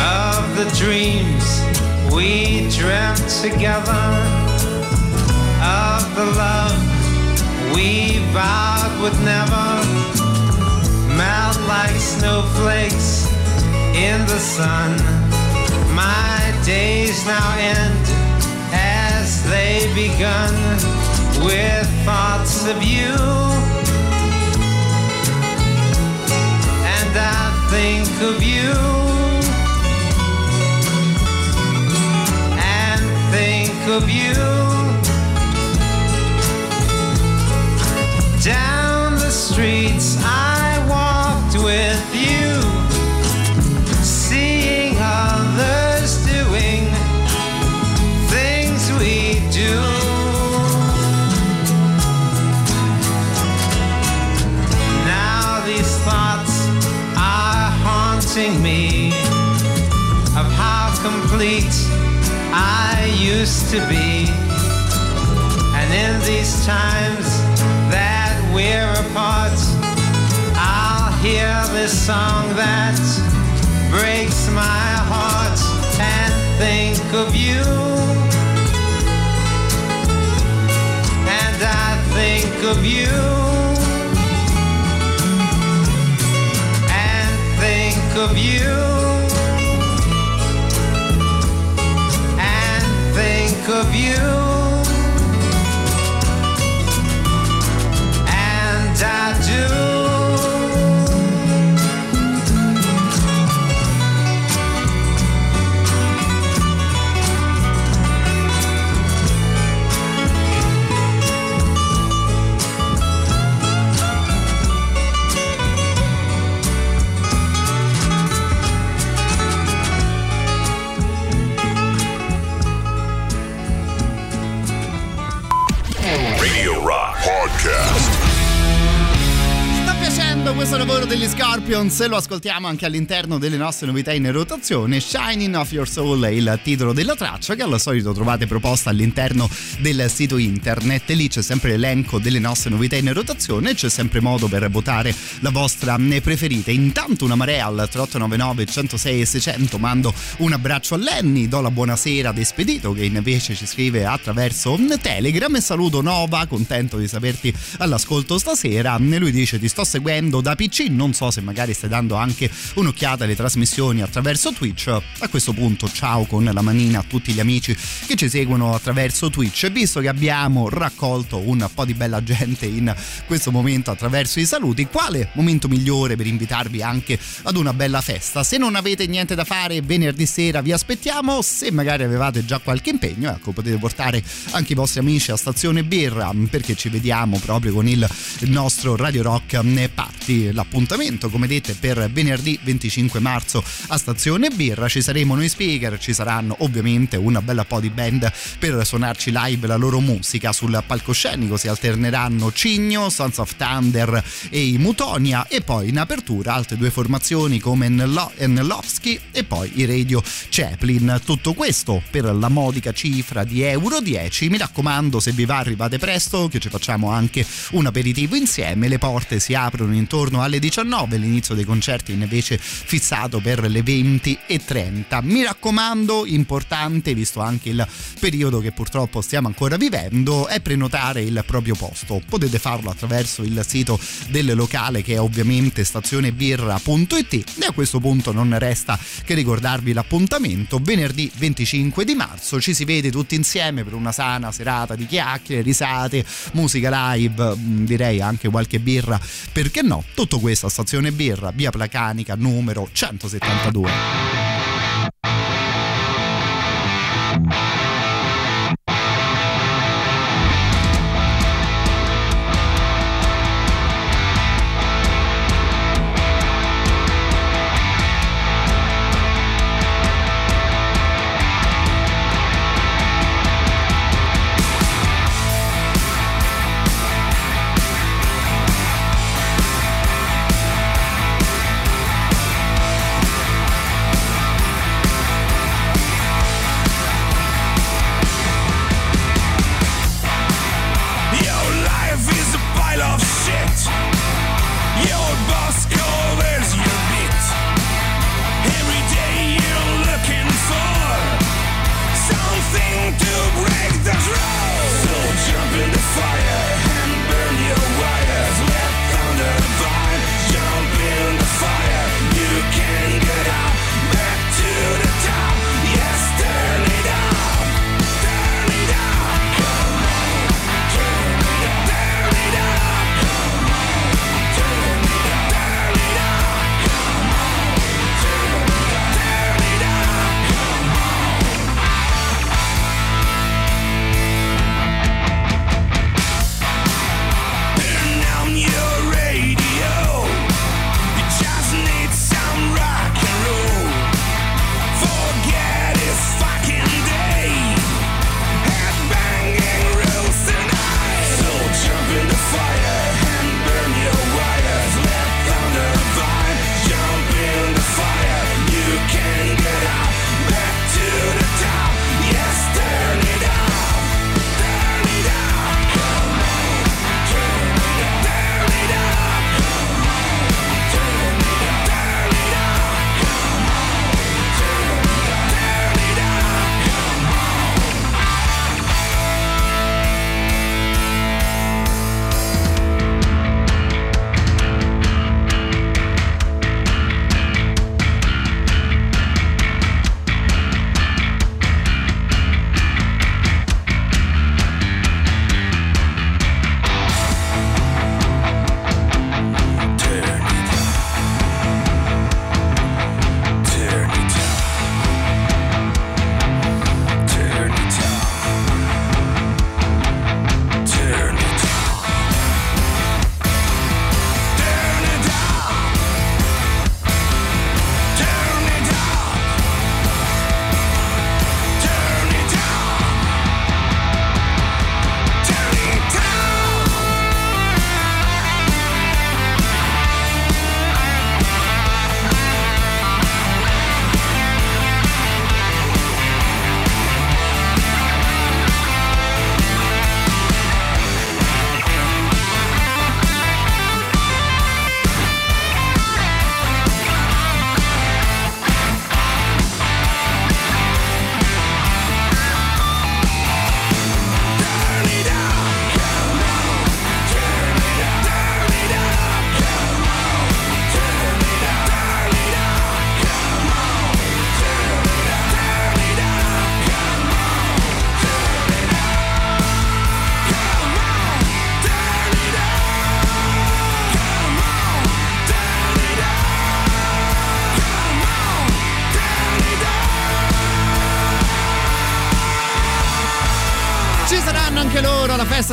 Of the dreams we dreamt together, of the love we vowed would never melt like snowflakes in the sun. My days now end as they begun with thoughts of you. And I think of you. And think of you. Down the streets I walked with to be. And in these times that we're apart, I'll hear this song that breaks my heart and think of you. And I think of you. And think of you. Think of you. And I do. Piacendo questo lavoro degli Scorpions e lo ascoltiamo anche all'interno delle nostre novità in rotazione. Shining of Your Soul è il titolo della traccia che al solito trovate proposta all'interno del sito internet lì c'è sempre l'elenco delle nostre novità in rotazione c'è sempre modo per votare la vostra preferita. Intanto una marea al 3899 106 e 600 mando un abbraccio a Lenny, do la buonasera ad Espedito che invece ci scrive attraverso Telegram e saluto Nova, contento di saperti all'ascolto stasera. Lui dice ti sto seguendo da PC, non so se magari stai dando anche un'occhiata alle trasmissioni attraverso Twitch. A questo punto ciao con la manina a tutti gli amici che ci seguono attraverso Twitch. Visto che abbiamo raccolto un po' di bella gente in questo momento attraverso i saluti, quale momento migliore per invitarvi anche ad una bella festa? Se non avete niente da fare venerdì sera vi aspettiamo, se magari avevate già qualche impegno, ecco potete portare anche i vostri amici a stazione birra perché ci vediamo proprio con il nostro Radio Rock Party l'appuntamento come dette per venerdì 25 marzo a Stazione Birra. Ci saremo noi speaker ci saranno ovviamente una bella po' di band per suonarci live la loro musica sul palcoscenico. Si alterneranno Cigno, Sons of Thunder e i Mutonia e poi in apertura altre due formazioni come Enlovsky e poi i Radio Chaplin. Tutto questo per la modica cifra di euro 10 mi raccomando se vi va arrivate presto che ci facciamo anche un aperitivo insieme. Le porte si aprono intorno alle 19 l'inizio dei concerti invece fissato per le 20 e 30 mi raccomando importante visto anche il periodo che purtroppo stiamo ancora vivendo è prenotare il proprio posto. Potete farlo attraverso il sito del locale che è ovviamente stazionebirra.it e a questo punto non resta che ricordarvi l'appuntamento. Venerdì 25 di marzo ci si vede tutti insieme per una sana serata di chiacchiere risate musica live direi anche qualche birra perché no tutto questo a stazione birra via Placanica numero 172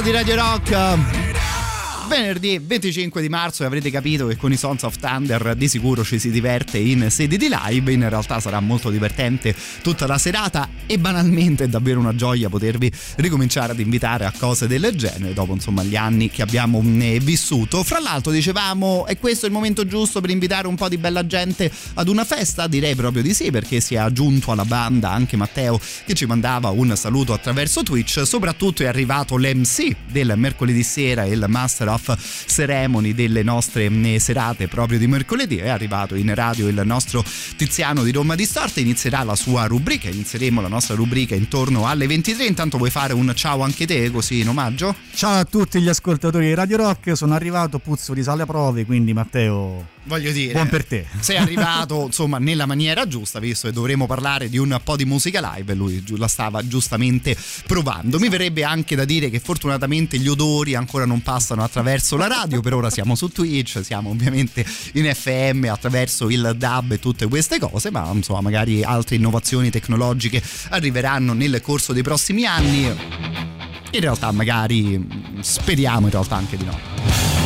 di Radio Rock Venerdì 25 di marzo e avrete capito che con i Sons of Thunder di sicuro ci si diverte in sede di live, in realtà sarà molto divertente tutta la serata e banalmente è davvero una gioia potervi ricominciare ad invitare a cose del genere dopo insomma gli anni che abbiamo mm, vissuto. Fra l'altro dicevamo è questo il momento giusto per invitare un po' di bella gente ad una festa? Direi proprio di sì perché si è aggiunto alla banda anche Matteo che ci mandava un saluto attraverso Twitch, soprattutto è arrivato l'MC del mercoledì sera il Master of Ceremony delle nostre mm, serate proprio di mercoledì, è arrivato in radio il nostro Tiziano di Roma Distorte, inizierà la sua rubrica, inizieremo la nostra rubrica intorno alle 23, intanto vuoi fare un ciao anche te così in omaggio? Ciao a tutti gli ascoltatori di Radio Rock, sono arrivato, puzzo di sale a prove, quindi Matteo voglio dire, buon per te. Sei arrivato insomma nella maniera giusta, visto che dovremo parlare di un po' di musica live, lui la stava giustamente provando. Mi verrebbe anche da dire che fortunatamente gli odori ancora non passano attraverso la radio, per ora siamo su Twitch, siamo ovviamente in FM attraverso il DAB e tutte queste cose, ma insomma magari altre innovazioni tecnologiche arriveranno nel corso dei prossimi anni. In realtà magari speriamo in realtà anche di no.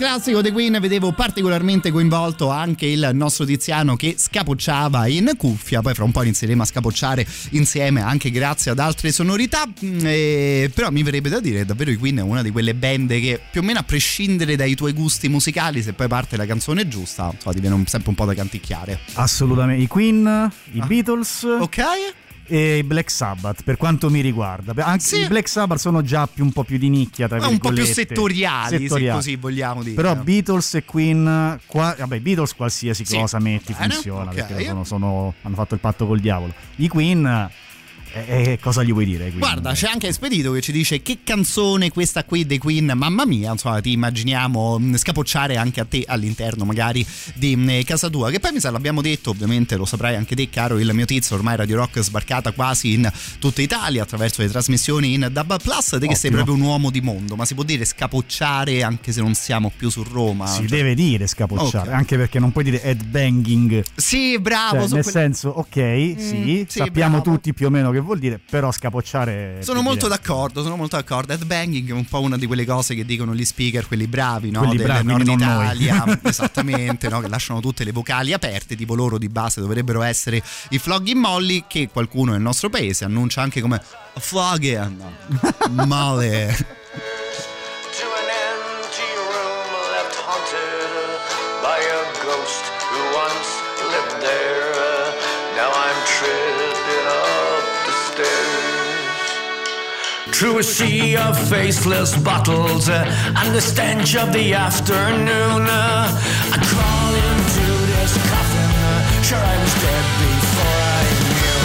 Classico The Queen vedevo particolarmente coinvolto anche il nostro Tiziano che scapocciava in cuffia, poi fra un po' inizieremo a scapocciare insieme anche grazie ad altre sonorità, Mm, eh, però mi verrebbe da dire davvero i Queen è una di quelle band che più o meno a prescindere dai tuoi gusti musicali, se poi parte la canzone giusta, insomma, ti viene un- sempre un po' da canticchiare. Assolutamente. I Queen, i Beatles. Ok. E i Black Sabbath, per quanto mi riguarda. Anche i Black Sabbath sono già più, un po' più di nicchia, tra Ma un po' più virgolette. settoriali, se così vogliamo dire. Però Beatles e Queen, qua, vabbè, Beatles qualsiasi Sì. cosa metti funziona ok. perché sono, sono- hanno fatto il patto col diavolo. I Queen, eh, eh, cosa gli vuoi dire? Queen? Guarda, c'è anche Espedito che ci dice che canzone questa qui dei Queen, mamma mia, insomma, ti immaginiamo mh, scapocciare anche a te all'interno magari di mh, casa tua. Che poi mi sa l'abbiamo detto, ovviamente lo saprai anche te, caro il mio tizio, ormai Radio Rock è sbarcata quasi in tutta Italia attraverso le trasmissioni in DAB Plus, te che sei proprio un uomo di mondo, ma si può dire scapocciare anche se non siamo più su Roma. Si Cioè- deve dire scapocciare, Ok. anche perché non puoi dire headbanging. Sì, bravo, Cioè, nel quel- senso, ok, sì, sì, sappiamo bravo. tutti più o meno che vuol dire, però scapocciare. Sono molto diverso. d'accordo, sono molto d'accordo. Headbanging è un po' una di quelle cose che dicono gli speaker, quelli bravi, no? Quelli Del bravi, nord. Italia, esattamente, no? Che lasciano tutte le vocali aperte, tipo loro di base dovrebbero essere i Flogging Molly, che qualcuno nel nostro paese annuncia anche come Flogging Molly. Through a sea of faceless bottles uh, and the stench of the afternoon. Uh, I crawl into this coffin, uh, sure I was dead before I knew.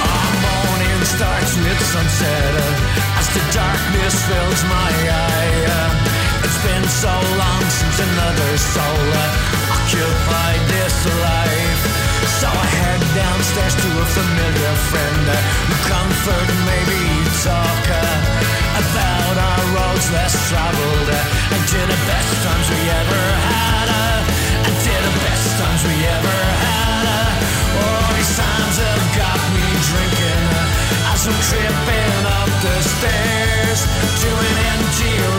Our morning starts with sunset as the darkness fills my eye. It's been so long since another soul occupied this life. So I head downstairs to a familiar friend uh, who comfort maybe talk about our roads less traveled uh, and to the best times we ever had. uh, And to the best times we ever had. Oh, these times have got me drinking as I'm tripping up the stairs to an empty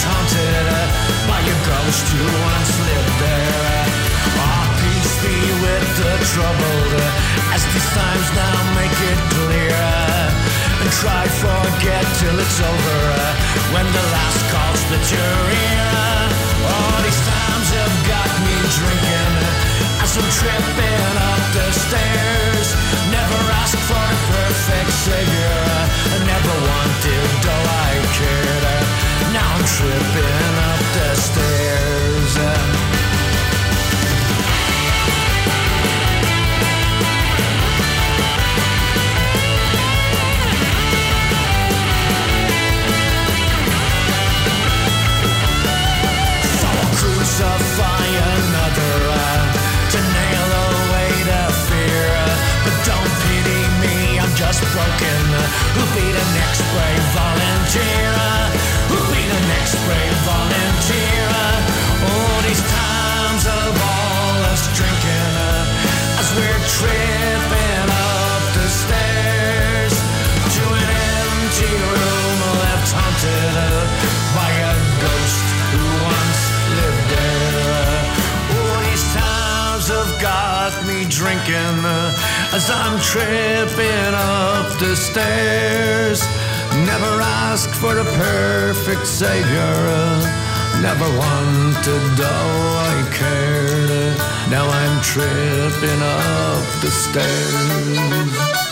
left haunted by a ghost who once lived there. Oh, peace be with the troubled as these times now make it clear. And try forget till it's over when the last call split your ear. Oh, these times have got me drinking as I'm tripping up the stairs. Never asked for a perfect savior. I never wanted, though Who'll uh. uh, be the fear uh. But don't pity me I'm just broken Do pity next brave volunteer? Me uh, as I'm tripping up the stairs. Never asked for a perfect savior. Uh, never wanted, though I cared. Now I'm tripping up the stairs.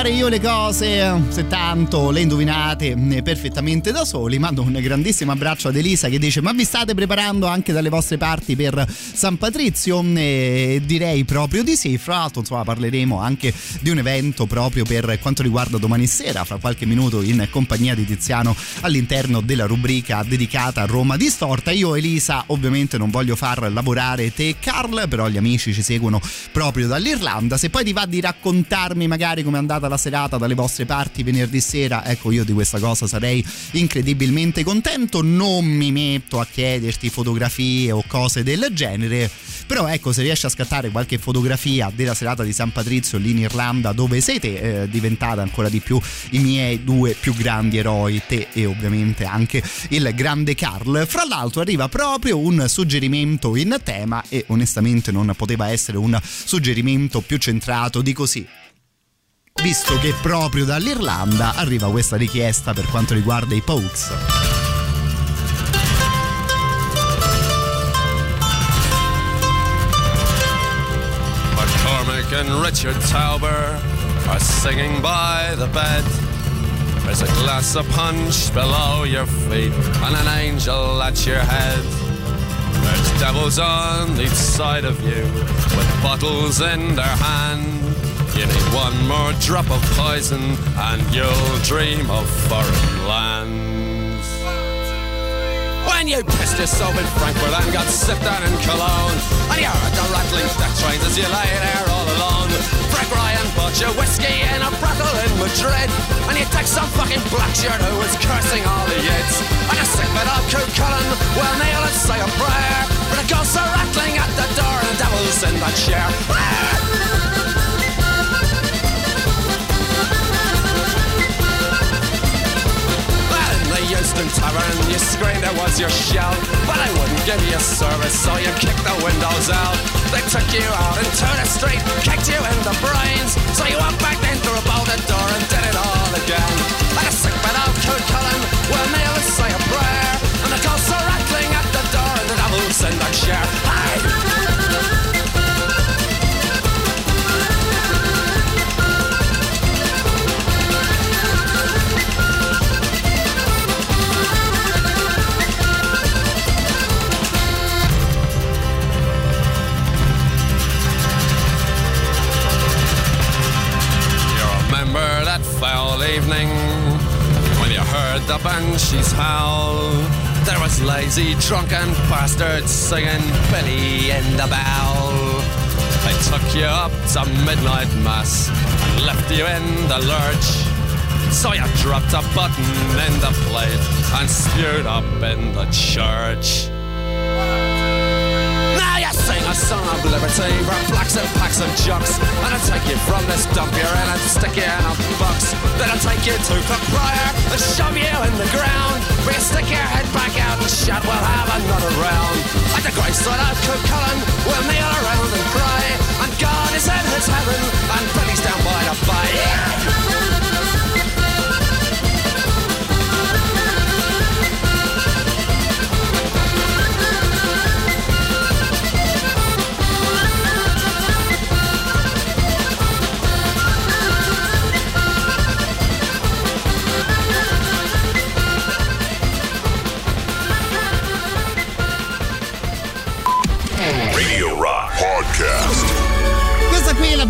Fare io le cose? Se tanto le indovinate eh, perfettamente da soli, mando un grandissimo abbraccio ad Elisa che dice ma vi state preparando anche dalle vostre parti per San Patrizio? E direi proprio di sì, fra l'altro insomma parleremo anche di un evento proprio per quanto riguarda domani sera, fra qualche minuto in compagnia di Tiziano all'interno della rubrica dedicata a Roma Distorta. Io Elisa ovviamente non voglio far lavorare te Carl, però gli amici ci seguono proprio dall'Irlanda. Se poi ti va di raccontarmi magari com'è andata la serata dalle vostre parti venerdì sera, ecco io di questa cosa sarei incredibilmente contento. Non mi metto a chiederti fotografie o cose del genere, però ecco se riesci a scattare qualche fotografia della serata di San Patrizio lì in Irlanda dove siete eh, diventate ancora di più i miei due più grandi eroi, te e ovviamente anche il grande Carl. Fra l'altro arriva proprio un suggerimento in tema e onestamente non poteva essere un suggerimento più centrato di così. Visto che proprio dall'Irlanda arriva questa richiesta per quanto riguarda i Pokes. McCormick and Richard Tauber are singing by the bed. There's a glass of punch below your feet and an angel at your head. There's devils on each side of you with bottles in their hand. You me one more drop of poison and you'll dream of foreign lands. When you pissed yourself in Frankfurt and got sipped down in Cologne, and you heard the rattling death trains as you lay there all alone. Frank Ryan bought you whiskey in a brothel in Madrid, and you take some fucking black shirt who was cursing all the yids. And a sick bit of Coot Cullen will kneel and say a prayer, but the ghosts are rattling at the door and the devil's in the chair. Euston Tavern, you screamed it was your shell, but I wouldn't give you service, so you kicked the windows out. They took you out into the street, kicked you in the brains, so you walked back in through a bolted door and did it all again. Like a sick bit of Coot Cullen, will banshees howl? There was lazy, drunken bastards singing Billy in the Bell. They took you up to midnight mass and left you in the lurch. So you dropped a button in the plate and spewed up in the church. Of liberty for blacks and packs and jocks. And I'll take you from this dump you're in and stick you in a box. Then I'll take you to Cookbriar and shove you in the ground. Where you stick your head back out and shout, we'll have another round. At the of Cook Cullen, we'll kneel around and cry. And God is in his heaven and Billy's down by the bay.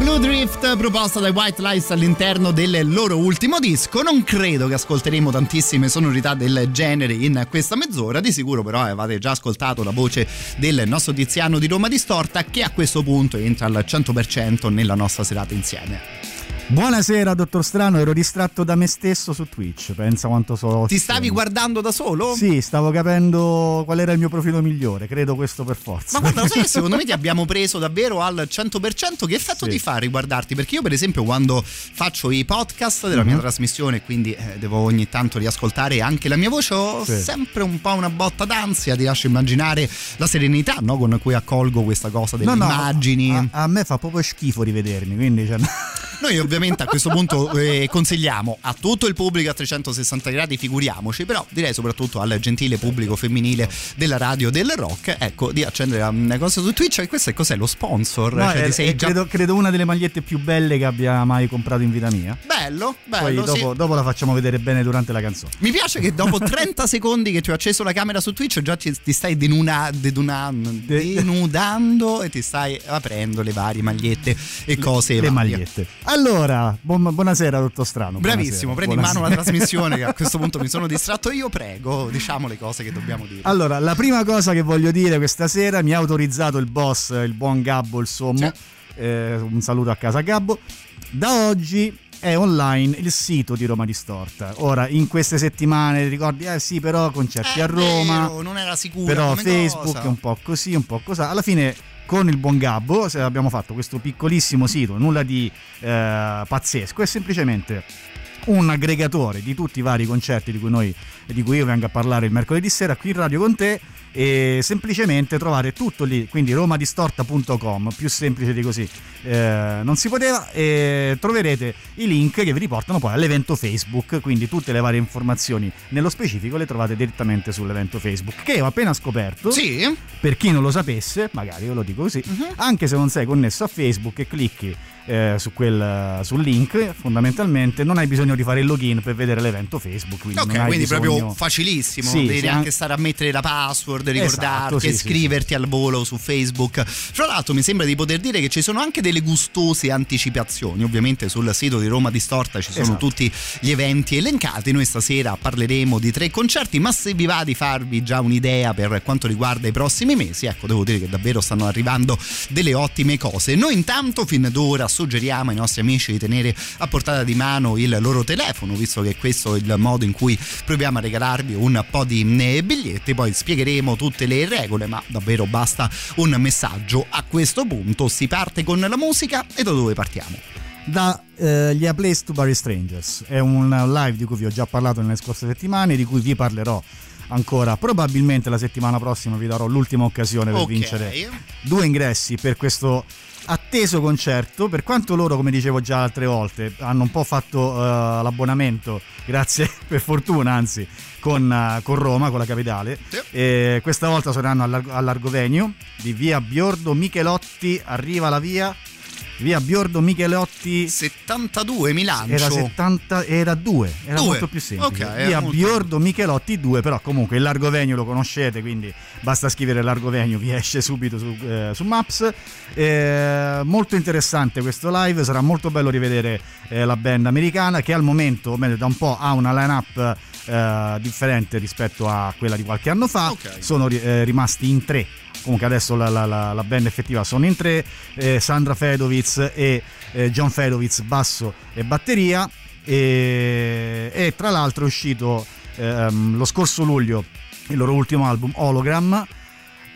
Blue Drift proposta dai White Lies all'interno del loro ultimo disco. Non credo che ascolteremo tantissime sonorità del genere in questa mezz'ora. Di sicuro, però, avete già ascoltato la voce del nostro Tiziano di Roma Distorta, che a questo punto entra al 100% nella nostra serata insieme. Buonasera, dottor Strano. Ero distratto da me stesso su Twitch. Pensa quanto so. Ti stavi guardando da solo? Sì, stavo capendo qual era il mio profilo migliore. Credo questo per forza. Ma guarda, lo sai che secondo me ti abbiamo preso davvero al 100%. Che effetto Sì. ti fa riguardarti? Perché io, per esempio, quando faccio i podcast della mia Mhm. trasmissione, quindi eh, devo ogni tanto riascoltare anche la mia voce, ho Sì. sempre un po' una botta d'ansia. Ti lascio immaginare la serenità no, con cui accolgo questa cosa delle No, no, immagini. A, a me fa proprio schifo rivedermi. Quindi, cioè, Noi ovviamente a questo punto eh, consigliamo a tutto il pubblico a 360 gradi, figuriamoci, però direi soprattutto al gentile pubblico femminile della radio del rock, ecco, di accendere una cosa su Twitch. E questo è cos'è lo sponsor? no, Cioè, è- ti già- credo, credo una delle magliette più belle che abbia mai comprato in vita mia. Bello, bello. Poi sì. dopo, dopo la facciamo vedere bene durante la canzone. Mi piace che dopo 30 secondi che ti ho acceso la camera su Twitch già ci- ti stai denuna- deduna- denudando e ti stai aprendo le varie magliette e cose Le varie. magliette. Allora, buon- buonasera, dottor Strano. Bravissimo, buonasera, prendi in mano la buonasera. trasmissione che a questo punto mi sono distratto io, prego, diciamo le cose che dobbiamo dire. Allora, la prima cosa che voglio dire questa sera mi ha autorizzato il boss, il buon Gabbo, il sommo. Eh, un saluto a casa Gabbo. Da oggi è online il sito di Roma Distorta. Ora, in queste settimane ricordi, eh sì, però concerti a Roma. Vero, non era sicuro. però Facebook cosa. è un po' così, un po' così. Alla fine con il buon Gabbo abbiamo fatto questo piccolissimo sito, nulla di eh, pazzesco, è semplicemente un aggregatore di tutti i vari concerti di cui, noi, di cui io vengo a parlare il mercoledì sera qui in radio con te e semplicemente trovate tutto lì, quindi romadistorta.com, più semplice di così eh, non si poteva, e troverete i link che vi riportano poi all'evento Facebook, quindi tutte le varie informazioni nello specifico le trovate direttamente sull'evento Facebook, che ho appena scoperto, sì. per chi non lo sapesse, magari io lo dico così, uh-huh. anche se non sei connesso a Facebook e clicchi eh, su quel, sul link, fondamentalmente non hai bisogno di fare il login per vedere l'evento Facebook. Quindi ok, quindi bisogno... proprio facilissimo. Sì, devi anche stare a mettere la password, ricordarti, esatto, sì, iscriverti sì, al volo su Facebook. Fra l'altro, mi sembra di poter dire che ci sono anche delle gustose anticipazioni. Ovviamente sul sito di Roma Distorta ci sono Esatto. tutti gli eventi elencati. Noi stasera parleremo di tre concerti, ma se vi va di farvi già un'idea per quanto riguarda i prossimi mesi, ecco, devo dire che davvero stanno arrivando delle ottime cose. Noi intanto fin d'ora suggeriamo ai nostri amici di tenere a portata di mano il loro telefono, visto che questo è il modo in cui proviamo a regalarvi un po' di eh, biglietti, poi spiegheremo tutte le regole, ma davvero basta un messaggio. A questo punto si parte con la musica e da dove partiamo? da eh, gli A Place to Bury Strangers. È un live di cui vi ho già parlato nelle scorse settimane, di cui vi parlerò ancora. Probabilmente la settimana prossima vi darò l'ultima occasione per Ok. vincere due ingressi per questo atteso concerto. Per quanto loro, come dicevo già altre volte, hanno un po' fatto eh, l'abbonamento, grazie per fortuna, anzi. Con, eh, con Roma, con la capitale, E questa volta saranno all'Argo, all'Argovenio di via Biordo Michelotti. Arriva la via via Biordo Michelotti 72 Milancio. Era 70 era 2 era Due. molto più semplice. Ok, era via molto- Biordo Michelotti 2 però comunque il Largovenio lo conoscete quindi basta scrivere Largovenio vi esce subito su, eh, su Maps. Eh, molto interessante questo live sarà molto bello rivedere eh, la band americana che al momento o meglio da un po' ha una line-up eh, differente rispetto a quella di qualche anno fa. Sono ri- eh, rimasti in tre comunque adesso la, la- la- la band effettiva sono in tre eh, Sandra Fedowitz e eh, John Fedowitz basso e batteria. E, e tra l'altro è uscito ehm, lo scorso luglio il loro ultimo album Hologram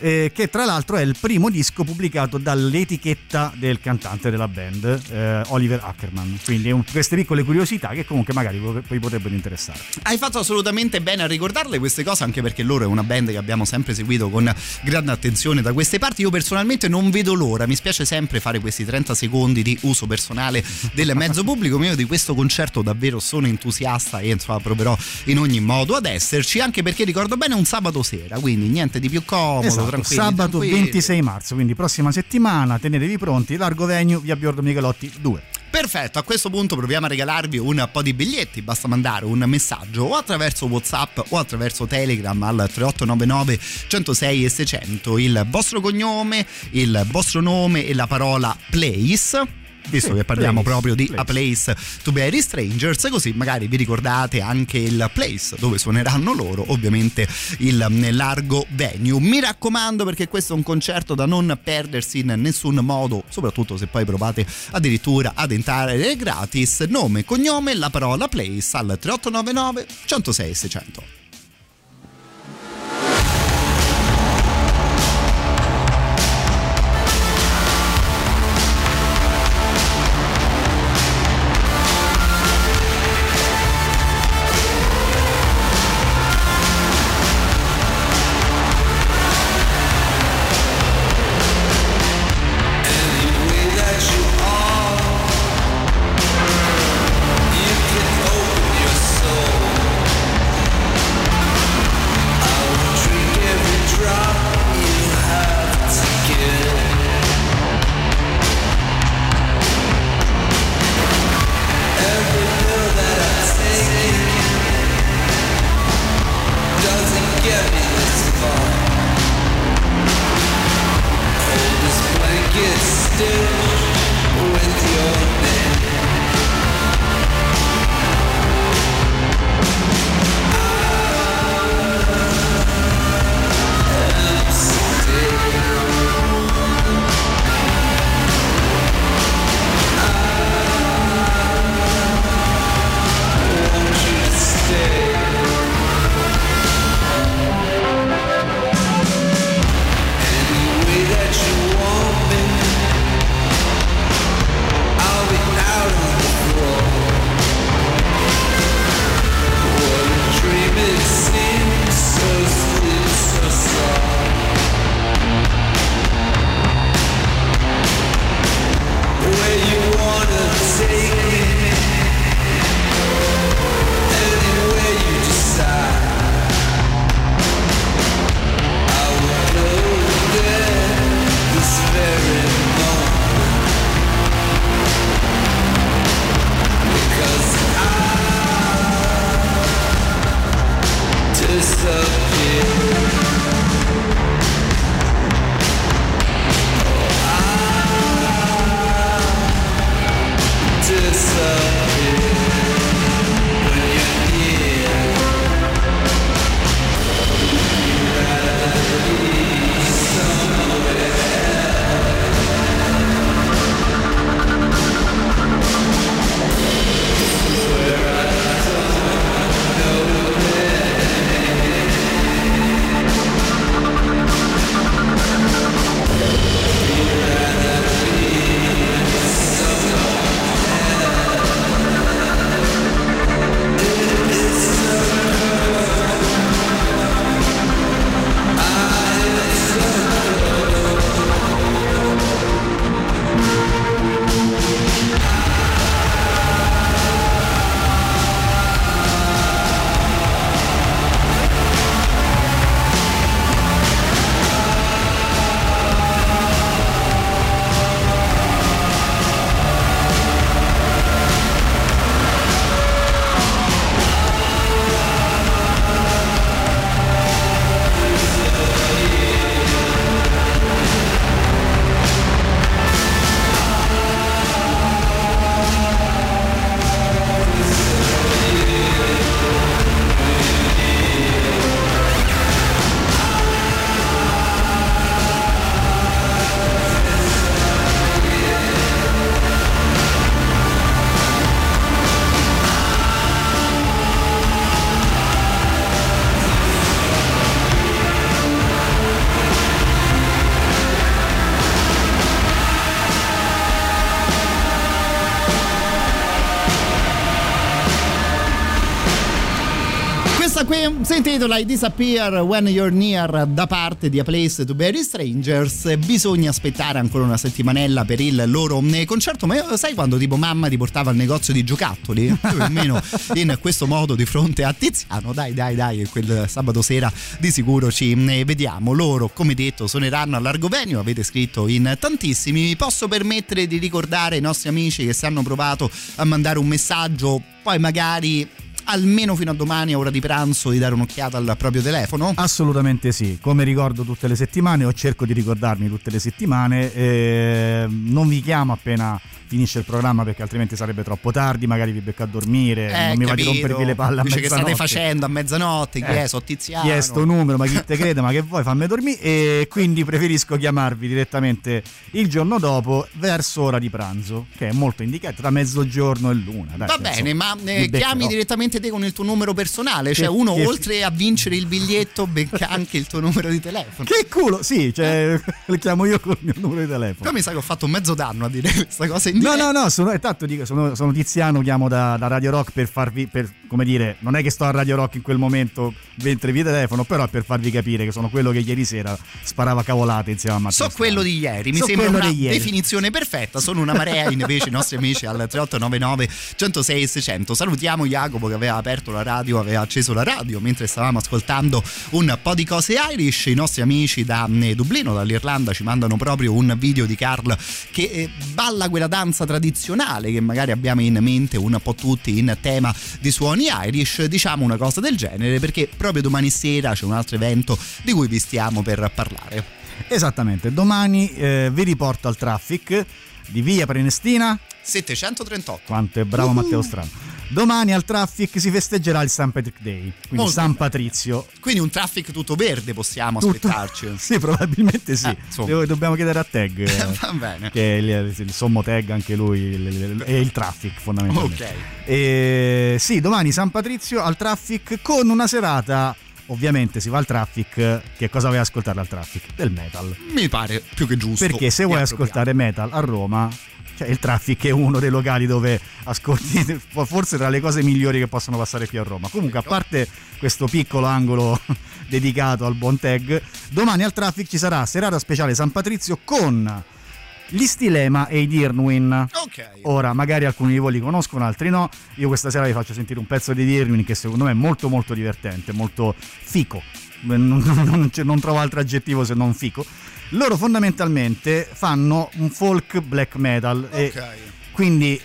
eh, che tra l'altro è il primo disco pubblicato dall'etichetta del cantante della band eh, Oliver Ackerman. Quindi un- queste piccole curiosità che comunque magari vi potrebbero interessare. Hai fatto assolutamente bene a ricordarle queste cose anche perché loro è una band che abbiamo sempre seguito con grande attenzione da queste parti. Io personalmente non vedo l'ora, mi spiace sempre fare questi 30 secondi di uso personale del mezzo pubblico, ma io di questo concerto davvero sono entusiasta e insomma proverò in ogni modo ad esserci, anche perché ricordo bene un sabato sera, quindi niente di più comodo, Esatto, tranquillo. sabato 26 marzo, quindi prossima settimana, tenetevi pronti, Largo Venue, via Biordo Michelotti 2. Perfetto, a questo punto proviamo a regalarvi un po' di biglietti, basta mandare un messaggio o attraverso Whatsapp o attraverso Telegram al 3899 106 e 600 il vostro cognome, il vostro nome e la parola place. Visto che parliamo place, proprio di place. A Place to Bury Strangers, così magari vi ricordate anche il place dove suoneranno loro, ovviamente il mm, largo venue. Mi raccomando perché questo è un concerto da non perdersi in nessun modo, soprattutto se poi provate addirittura ad entrare gratis. Nome, cognome, la parola place al 3899 106 600. Questa qui si intitola I Disappear When You're Near da parte di A Place to Bury Strangers. Bisogna aspettare ancora una settimanella per il loro eh, concerto. Ma io- sai quando tipo mamma ti portava al negozio di giocattoli? Più o meno in questo modo di fronte a Tiziano. Dai, dai, dai, quel sabato sera di sicuro ci eh, vediamo. Loro, come detto, suoneranno all'Argovenio. Avete scritto in tantissimi. Mi posso permettere di ricordare ai nostri amici che si hanno provato a mandare un messaggio, poi magari almeno fino a domani a ora di pranzo di dare un'occhiata al proprio telefono? Assolutamente sì, come ricordo tutte le settimane o cerco di ricordarmi tutte le settimane, eh, non vi chiamo appena finisce il programma perché altrimenti sarebbe troppo tardi, magari vi becco a dormire, Eh, non mi va di capito. rompervi le palle a Dice che mezzanotte. state facendo a mezzanotte, chi Eh, è? So Tiziano. Chi è sto numero, ma chi te crede, ma che vuoi, fammi dormire e quindi preferisco chiamarvi direttamente il giorno dopo verso ora di pranzo, che è molto indicato tra mezzogiorno e l'una. Dai, Va che, bene, ma eh, chiami direttamente te con il tuo numero personale, cioè Che- uno che- oltre a vincere il biglietto becca anche il tuo numero di telefono. Che culo, sì, cioè, lo chiamo io con il mio numero di telefono. Poi mi sa che ho fatto mezzo danno a dire questa cosa in No, no, no, sono, e tanto dico, sono, sono Tiziano, chiamo da, da Radio Rock per farvi, per, come dire, non è che sto a Radio Rock in quel momento mentre vi telefono, però per farvi capire che sono quello che ieri sera sparava cavolate insieme a Matteo. So quello di ieri, mi So sembra una di definizione perfetta. Sono una marea invece i nostri amici al 3899 106 e 600. Salutiamo Jacopo che aveva aperto la radio, aveva acceso la radio mentre stavamo ascoltando un po' di cose Irish. I nostri amici da eh, Dublino, dall'Irlanda, ci mandano proprio un video di Carl che eh, balla quella danza tradizionale che magari abbiamo in mente un po' tutti in tema di suoni Irish. Diciamo una cosa del genere perché proprio domani sera c'è un altro evento di cui vi stiamo per parlare. Esattamente, domani eh, vi riporto al traffic di via Prenestina. 738. Quanto è bravo Matteo Strano. Domani al traffic si festeggerà il St. Patrick Day, quindi Molto San Patrizio. Quindi un traffic tutto verde possiamo Tutto- aspettarci. Sì, probabilmente sì. Eh, dobbiamo chiedere a Tag. eh, Va bene. che è il, il sommo tag anche lui il- il- è il traffic fondamentalmente Ok. e, sì domani San Patrizio al traffic con una serata ovviamente si va al traffic che cosa ad ascoltare al traffic? del metal Mi pare più che giusto. perché se e vuoi ascoltare metal a Roma cioè il traffic è uno dei locali dove ascolti forse tra le cose migliori che possono passare qui a Roma comunque a parte questo piccolo angolo dedicato al buon tag domani al traffic ci sarà serata speciale San Patrizio con gli Stilema e i Dirnwin Ok. Ora, magari alcuni di voi li conoscono, altri no. Io questa sera vi faccio sentire un pezzo di Dirwin che secondo me è molto molto divertente, molto fico. Non, non- non trovo altro aggettivo se non fico. Loro fondamentalmente fanno un folk black metal e Ok. quindi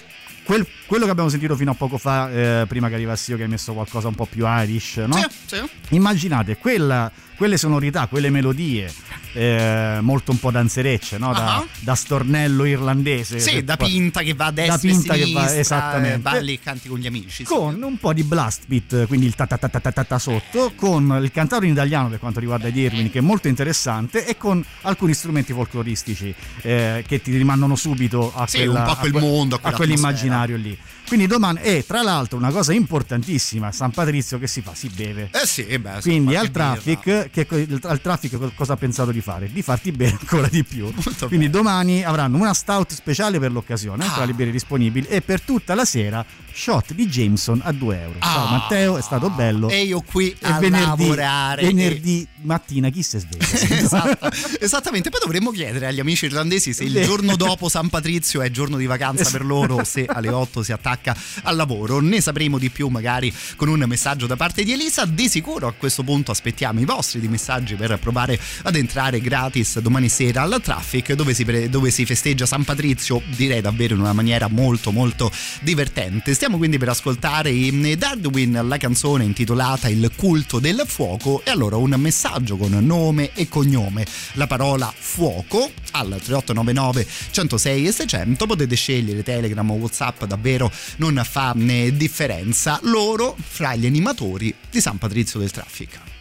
quel- quello che abbiamo sentito fino a poco fa, eh, prima che arrivassi io che hai messo qualcosa un po' più Irish, no? Sì, sì. Immaginate quella- quelle sonorità, quelle melodie eh, molto un po' danzerecce, no? da, Ah. da stornello irlandese. Sì, da pinta che va a destra da pinta e che sinistra, va esattamente. eh, balli e canti con gli amici. sì. Con un po' di blast beat, quindi il ta ta ta ta ta sotto, con il cantato in italiano per quanto riguarda i Dirwin, che è molto interessante, e con alcuni strumenti folcloristici eh, che ti rimandano subito a, Sì, quella- a quel que- mondo, a a quell'immaginario lì. Quindi domani, e tra l'altro una cosa importantissima, San Patrizio che si fa? Si beve. Eh sì, beh, Quindi al traffic, che, al traffic co- cosa ha pensato di fare? Di farti bere ancora di più. Quindi domani avranno una stout speciale per l'occasione, Ah. tra le birre disponibili, e per tutta la sera shot di Jameson a 2 euro. Ciao Ah. Matteo, è stato bello. E io qui E a venerdì, lavorare. venerdì mattina chi si sveglia? Esatto, esattamente. Poi dovremmo chiedere agli amici irlandesi se il giorno dopo San Patrizio è giorno di vacanza per loro o se alle 8 si attacca al lavoro. Ne sapremo di più magari con un messaggio da parte di Elisa. Di sicuro a questo punto aspettiamo i vostri messaggi per provare ad entrare gratis domani sera al traffic dove si, dove si festeggia San Patrizio, direi davvero in una maniera molto molto divertente. Stiamo quindi per ascoltare in Darwin la canzone intitolata Il culto del fuoco e allora un messaggio con nome e cognome, la parola fuoco al 3899 106 e 600 potete scegliere Telegram o Whatsapp, davvero non fa né differenza. Loro fra gli animatori di San Patrizio del Traffic.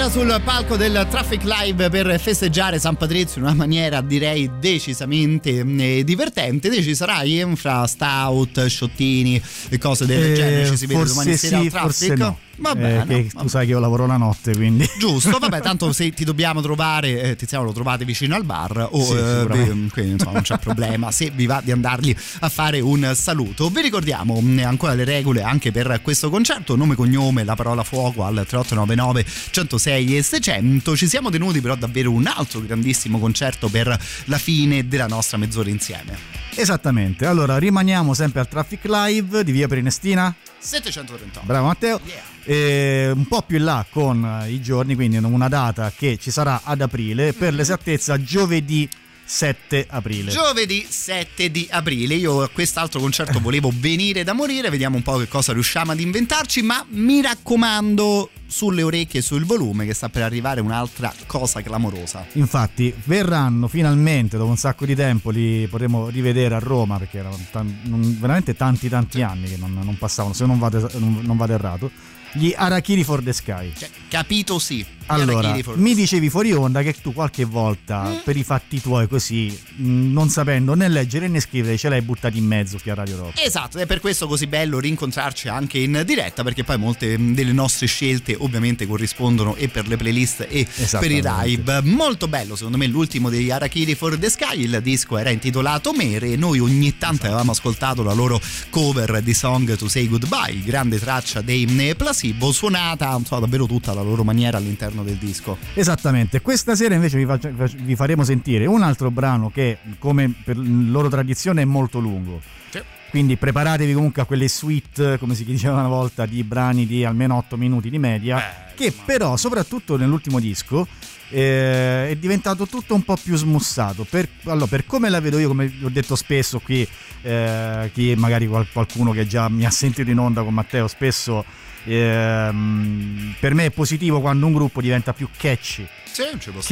Sera sul palco del Traffic Live per festeggiare San Patrizio in una maniera direi decisamente eh, divertente. Te ci sarai eh, fra stout, sciottini e cose del Eh, genere. Ci si vede domani sera al sì, Traffic. no. Va Eh, che tu sai che io lavoro la notte, quindi. Giusto, vabbè, tanto se ti dobbiamo trovare, eh, Tiziano lo trovate vicino al bar o Sì, eh, vi- quindi insomma non c'è problema se vi va di andargli a fare un saluto. Vi ricordiamo mh, ancora le regole anche per questo concerto, nome, cognome, la parola fuoco al 3899 106 e 600. Ci siamo tenuti però davvero un altro grandissimo concerto per la fine della nostra mezz'ora insieme. Esattamente. Allora, rimaniamo sempre al Traffic Live di Via Prenestina. 738. Bravo Matteo. E un po' più in là con eh, i giorni, quindi una data che ci sarà ad aprile, per l'esattezza giovedì 7 aprile. Giovedì 7 di aprile, io a quest'altro concerto volevo venire da morire, vediamo un po' che cosa riusciamo ad inventarci, ma mi raccomando sulle orecchie e sul volume che sta per arrivare un'altra cosa clamorosa. Infatti verranno finalmente, dopo un sacco di tempo, li potremo rivedere a Roma perché erano tan- non- veramente tanti tanti anni che non, non passavano, se non vado, non, non vado errato. Gli Arachiri for the Sky. Cioè, capito sì. Allora, mi dicevi fuori onda che tu qualche volta, per i fatti tuoi così, non sapendo né leggere né scrivere, ce l'hai buttati in mezzo qui a Radio Rock. Esatto, ed è per questo così bello rincontrarci anche in diretta, perché poi molte delle nostre scelte ovviamente corrispondono e per le playlist e per i live. Molto bello, secondo me, l'ultimo degli Arachiri for the Sky, il disco era intitolato Mere e noi ogni tanto avevamo ascoltato la loro cover di Song to Say Goodbye, grande traccia dei Placebo, suonata insomma, davvero tutta alla loro maniera all'interno del disco. Esattamente, questa sera invece vi, faccia- vi faremo sentire un altro brano che, come per loro tradizione, è molto lungo. Quindi preparatevi comunque a quelle suite, come si diceva una volta, di brani di almeno 8 minuti di media, che però, soprattutto nell'ultimo disco, eh, è diventato tutto un po' più smussato. Per, allora, per come la vedo io, come ho detto spesso qui, eh, chi magari qual- qualcuno che già mi ha sentito in onda con Matteo, spesso ehm, per me è positivo quando un gruppo diventa più catchy. Sì,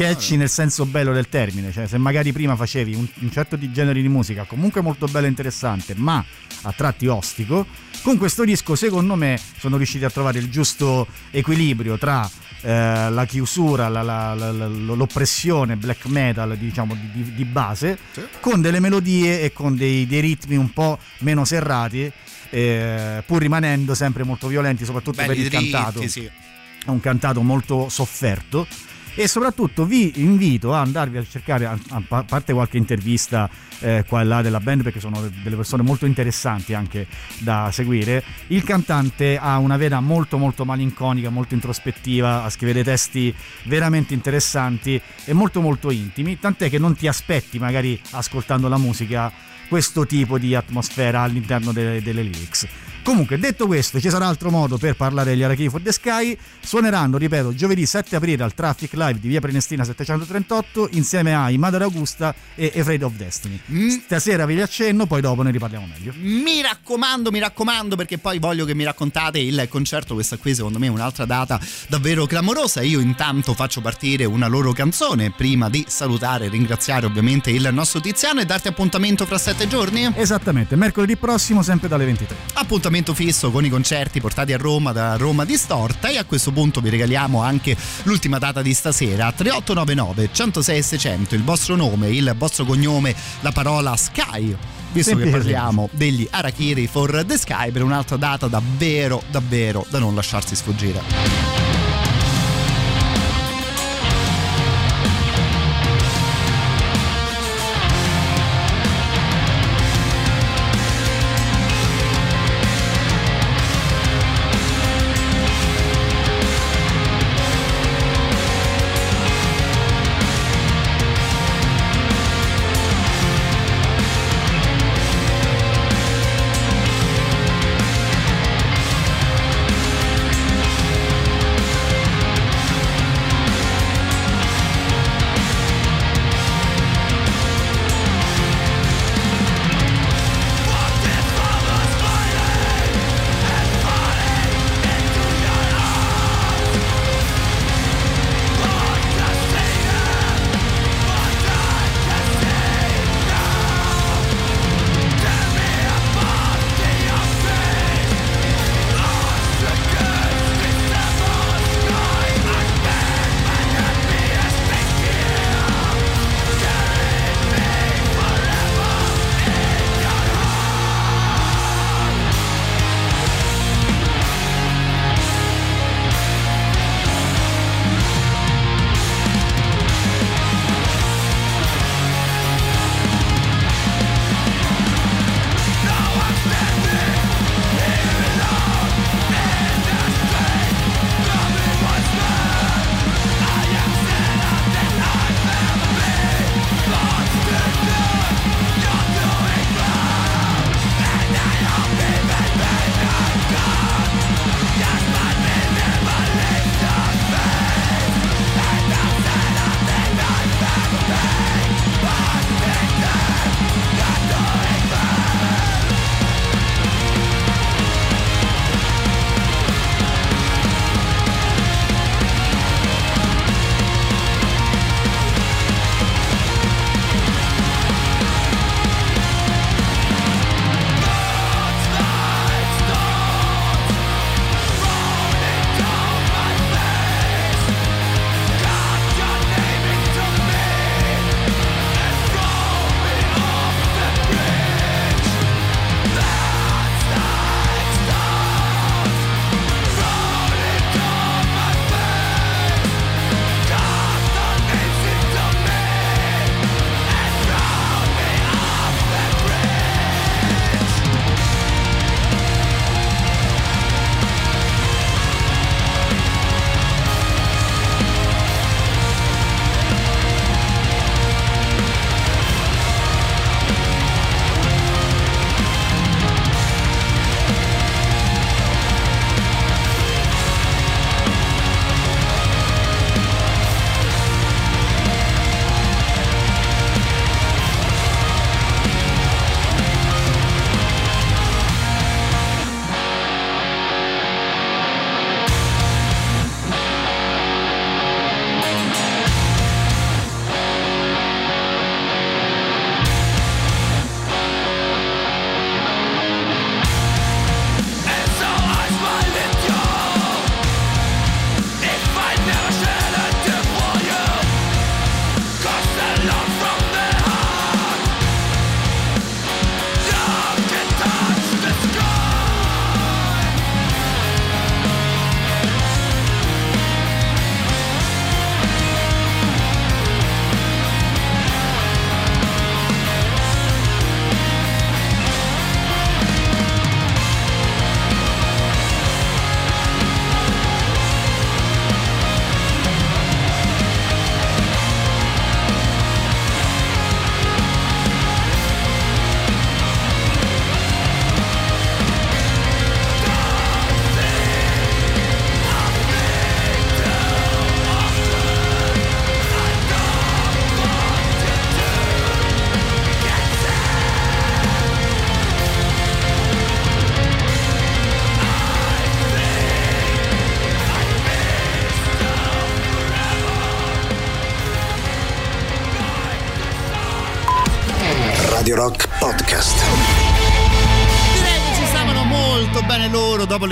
Catchy stare. nel senso bello del termine, cioè se magari prima facevi un, un certo di genere di musica comunque molto bello e interessante, ma a tratti ostico, con questo disco secondo me sono riusciti a trovare il giusto equilibrio tra eh, la chiusura, la- la- la- l'oppressione black metal diciamo di, di- base, con delle melodie e con dei, dei ritmi un po' meno serrati, eh, pur rimanendo sempre molto violenti, soprattutto per Belli il dritti, cantato. sì. è un cantato molto sofferto. E soprattutto vi invito a andarvi a cercare, a, a pa- parte qualche intervista eh, qua e là della band perché sono delle persone molto interessanti anche da seguire, il cantante ha una vena molto molto malinconica, molto introspettiva, scrive dei testi veramente interessanti e molto molto intimi, tant'è che non ti aspetti magari ascoltando la musica questo tipo di atmosfera all'interno delle, delle lyrics. Comunque, detto questo, ci sarà altro modo per parlare degli Arachidi for the Sky. Suoneranno, ripeto, giovedì 7 aprile al Traffic Live di via Prenestina 738 insieme a I Mother Augusta e Afraid of Destiny. Stasera vi li accenno, poi dopo ne riparliamo meglio. Mi raccomando, mi raccomando, perché poi voglio che mi raccontate il concerto. Questa qui, secondo me, è un'altra data davvero clamorosa. Io intanto faccio partire una loro canzone prima di salutare e ringraziare ovviamente il nostro Tiziano e darti appuntamento fra sette giorni. Esattamente, mercoledì prossimo, sempre dalle 23. Appuntamento fisso con i concerti portati a Roma da Roma Distorta. E a questo punto vi regaliamo anche l'ultima data di stasera: 3899 106 600. Il vostro nome, il vostro cognome, la parola Sky. Visto che Semplice, parliamo degli Arachiri for the Sky per un'altra data davvero, davvero da non lasciarsi sfuggire.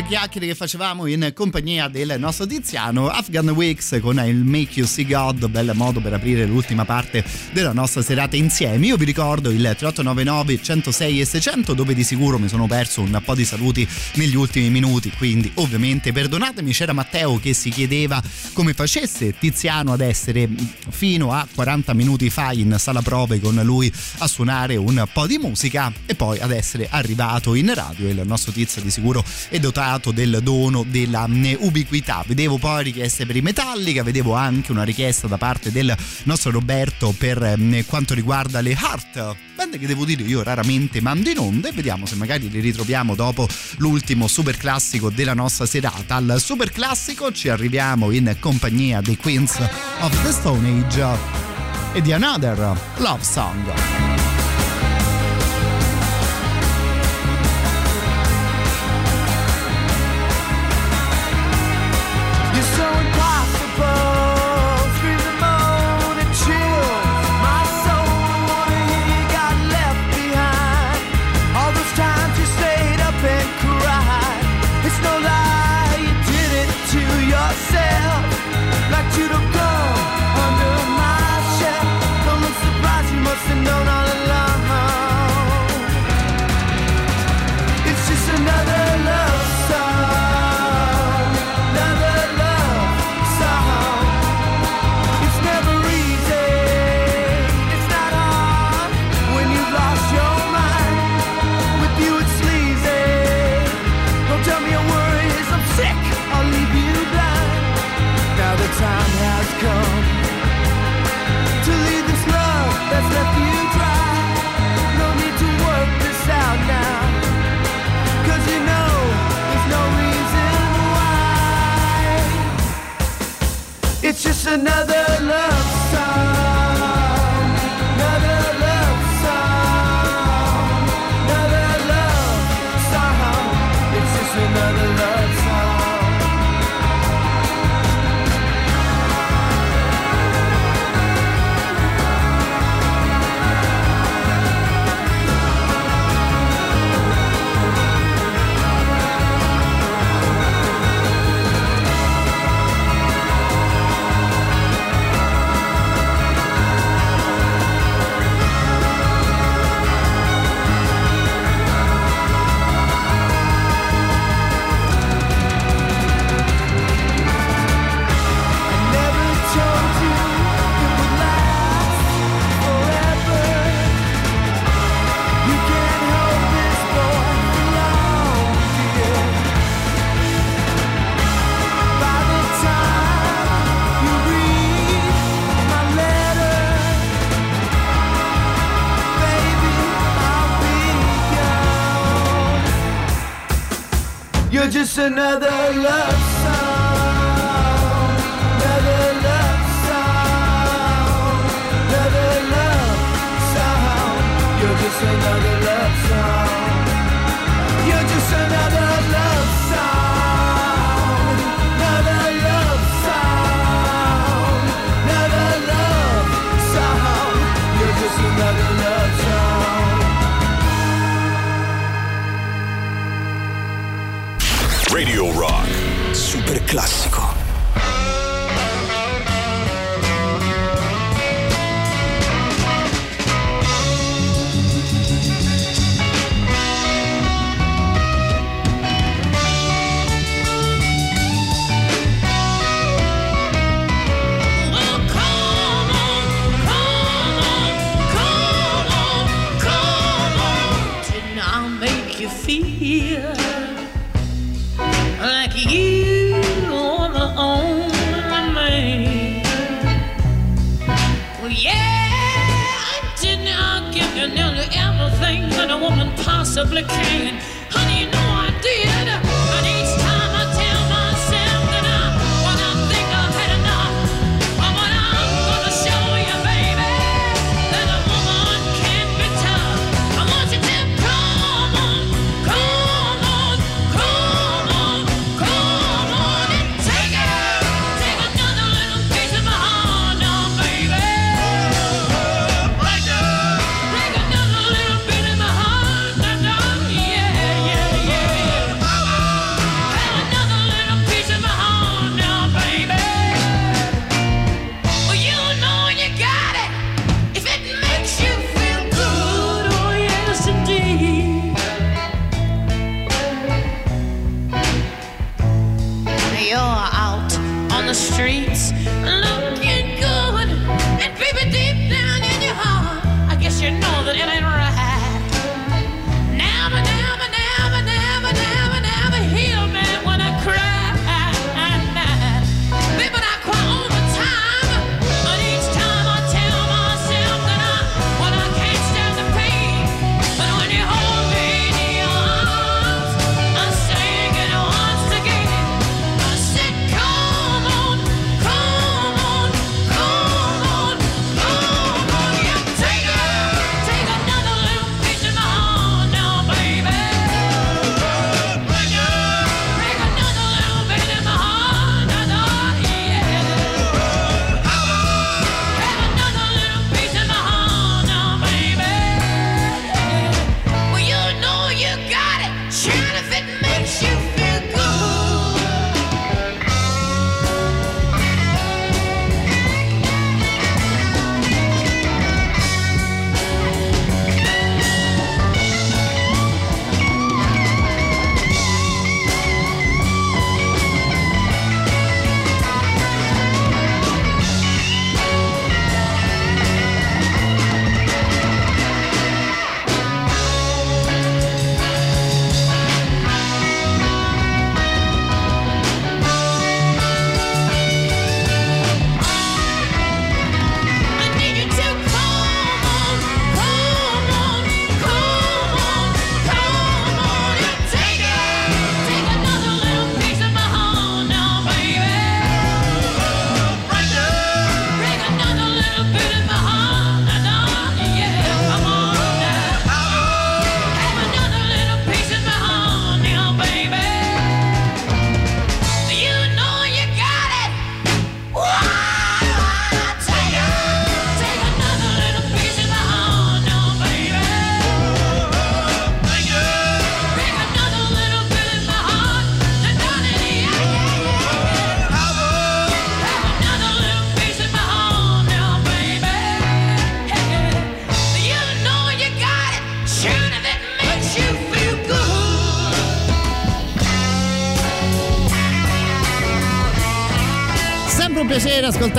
Chiacchiere che facevamo in compagnia del nostro Tiziano Afghan Weeks con il Make You See God bel modo per aprire l'ultima parte della nostra serata insieme. Io vi ricordo il 3899 106 e 600 dove di sicuro mi sono perso un po' di saluti negli ultimi minuti. Quindi ovviamente perdonatemi c'era Matteo che si chiedeva come facesse Tiziano ad essere fino a 40 minuti fa in sala prove con lui a suonare un po' di musica e poi ad essere arrivato in radio. Il nostro Tizio di sicuro è dotato del dono della ubiquità. Vedevo poi richieste per i Metallica vedevo anche una richiesta da parte del nostro Roberto per mm, quanto riguarda le Heart. Band che devo dire io raramente mando in onda e vediamo se magari li ritroviamo dopo l'ultimo super classico della nostra serata. Al super classico ci arriviamo in compagnia dei Queens of the Stone Age e di Another Love Song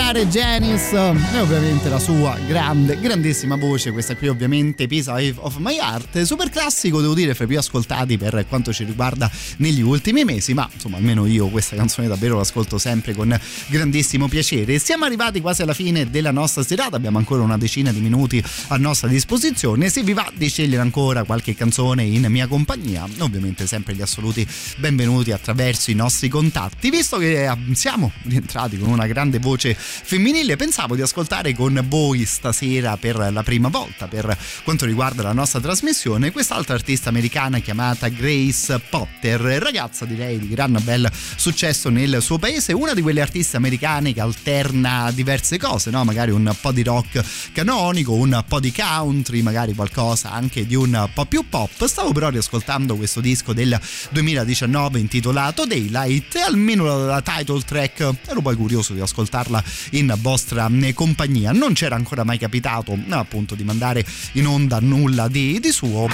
ascoltare Janice e ovviamente la sua grande, grandissima voce. Questa qui ovviamente Piece of My Heart, super classico devo dire, fra i più ascoltati per quanto ci riguarda negli ultimi mesi, ma insomma almeno io questa canzone davvero l'ascolto sempre con grandissimo piacere. Siamo arrivati quasi alla fine della nostra serata, abbiamo ancora una decina di minuti a nostra disposizione. Se vi va di scegliere ancora qualche canzone in mia compagnia, ovviamente sempre gli assoluti benvenuti attraverso i nostri contatti. Visto che eh, siamo rientrati con una grande voce femminile, pensavo di ascoltare con voi stasera per la prima volta per quanto riguarda la nostra trasmissione quest'altra artista americana chiamata Grace Potter, ragazza direi di gran bel successo nel suo paese, una di quelle artiste americane che alterna diverse cose, no? magari un po' di rock canonico, un po' di country, magari qualcosa anche di un po' più pop. Stavo però riascoltando questo disco del 2019 intitolato Daylight almeno la title track ero poi curioso di ascoltarla in vostra compagnia. Non c'era ancora mai capitato appunto di mandare in onda nulla di, di suo.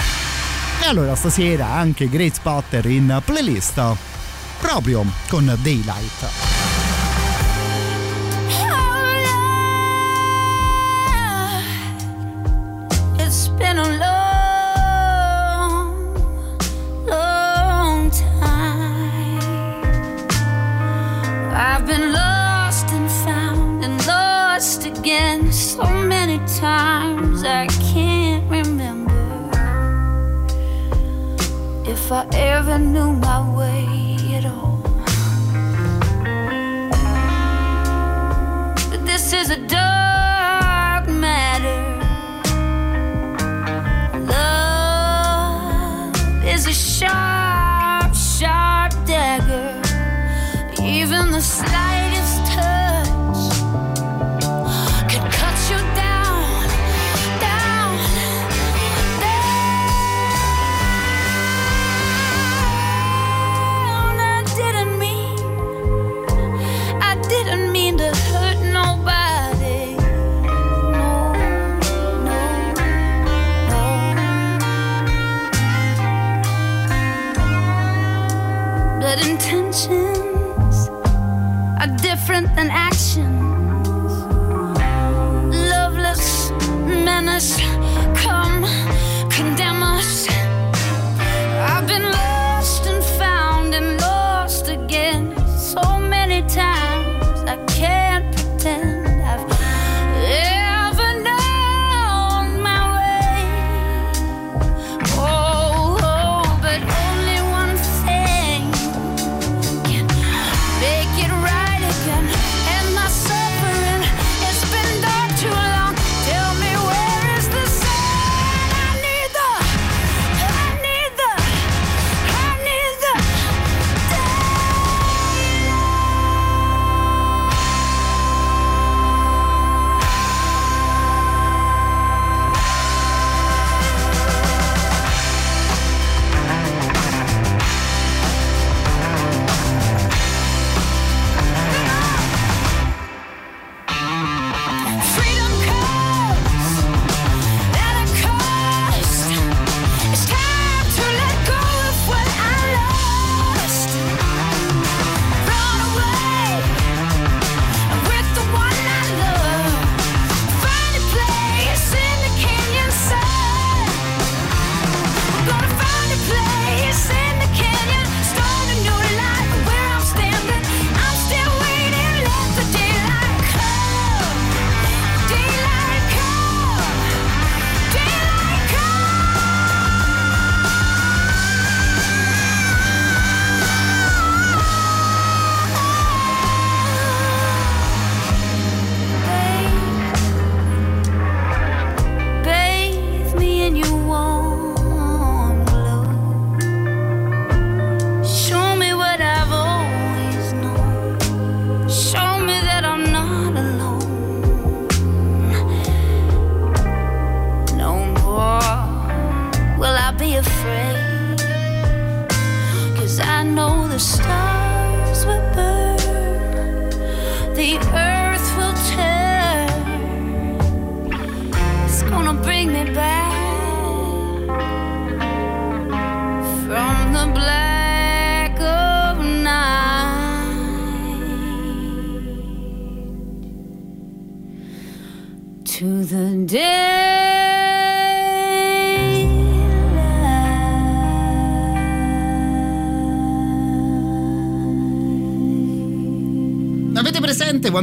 E allora stasera anche Grace Potter in playlist proprio con Daylight. I can't remember if I ever knew my way at all. But this is a dark matter. Love is a sharp, sharp dagger. Even the slightest intentions are different than actions. Loveless menace.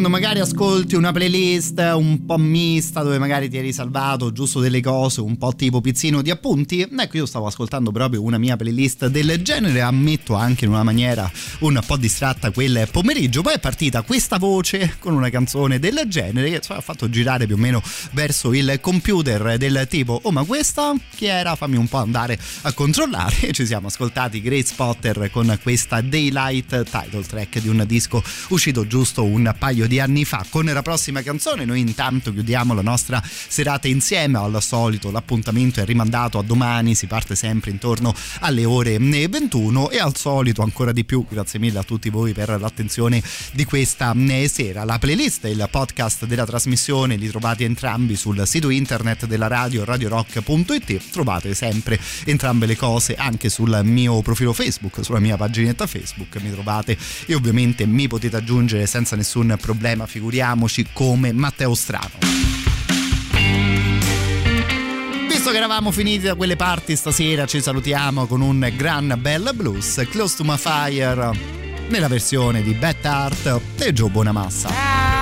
Quando magari ascolti una playlist un po' mista dove magari ti eri salvato giusto delle cose un po' tipo pizzino di appunti? Ecco, io stavo ascoltando proprio una mia playlist del genere, ammetto anche in una maniera un po' distratta quel pomeriggio. Poi è partita questa voce con una canzone del genere che ha fatto girare più o meno verso il computer del tipo "Oh, ma questa chi era? Fammi un po' andare a controllare". Ci siamo ascoltati Great Spotter con questa Daylight title track di un disco uscito giusto un paio di anni fa. Con la prossima canzone noi intanto chiudiamo la nostra serata insieme, al solito l'appuntamento è rimandato a domani, si parte sempre intorno alle ore 21 e al solito ancora di più, grazie mille a tutti voi per l'attenzione di questa sera. La playlist e il podcast della trasmissione li trovate entrambi sul sito internet della radio radiorock.it, trovate sempre entrambe le cose anche sul mio profilo Facebook, sulla mia paginetta Facebook, mi trovate e ovviamente mi potete aggiungere senza nessun problema, figuriamoci come Matteo Strano. Visto che eravamo finiti da quelle parti stasera, ci salutiamo con un gran bel blues, Close to My Fire, nella versione di Beth Hart e Joe Bonamassa.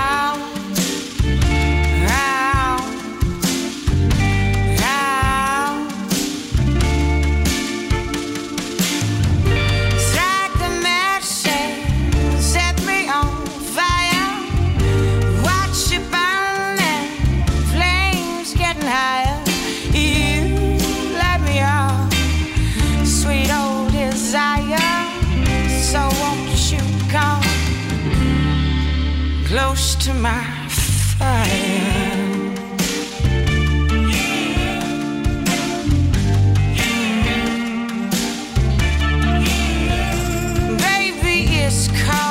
To my fire? Baby, it's cold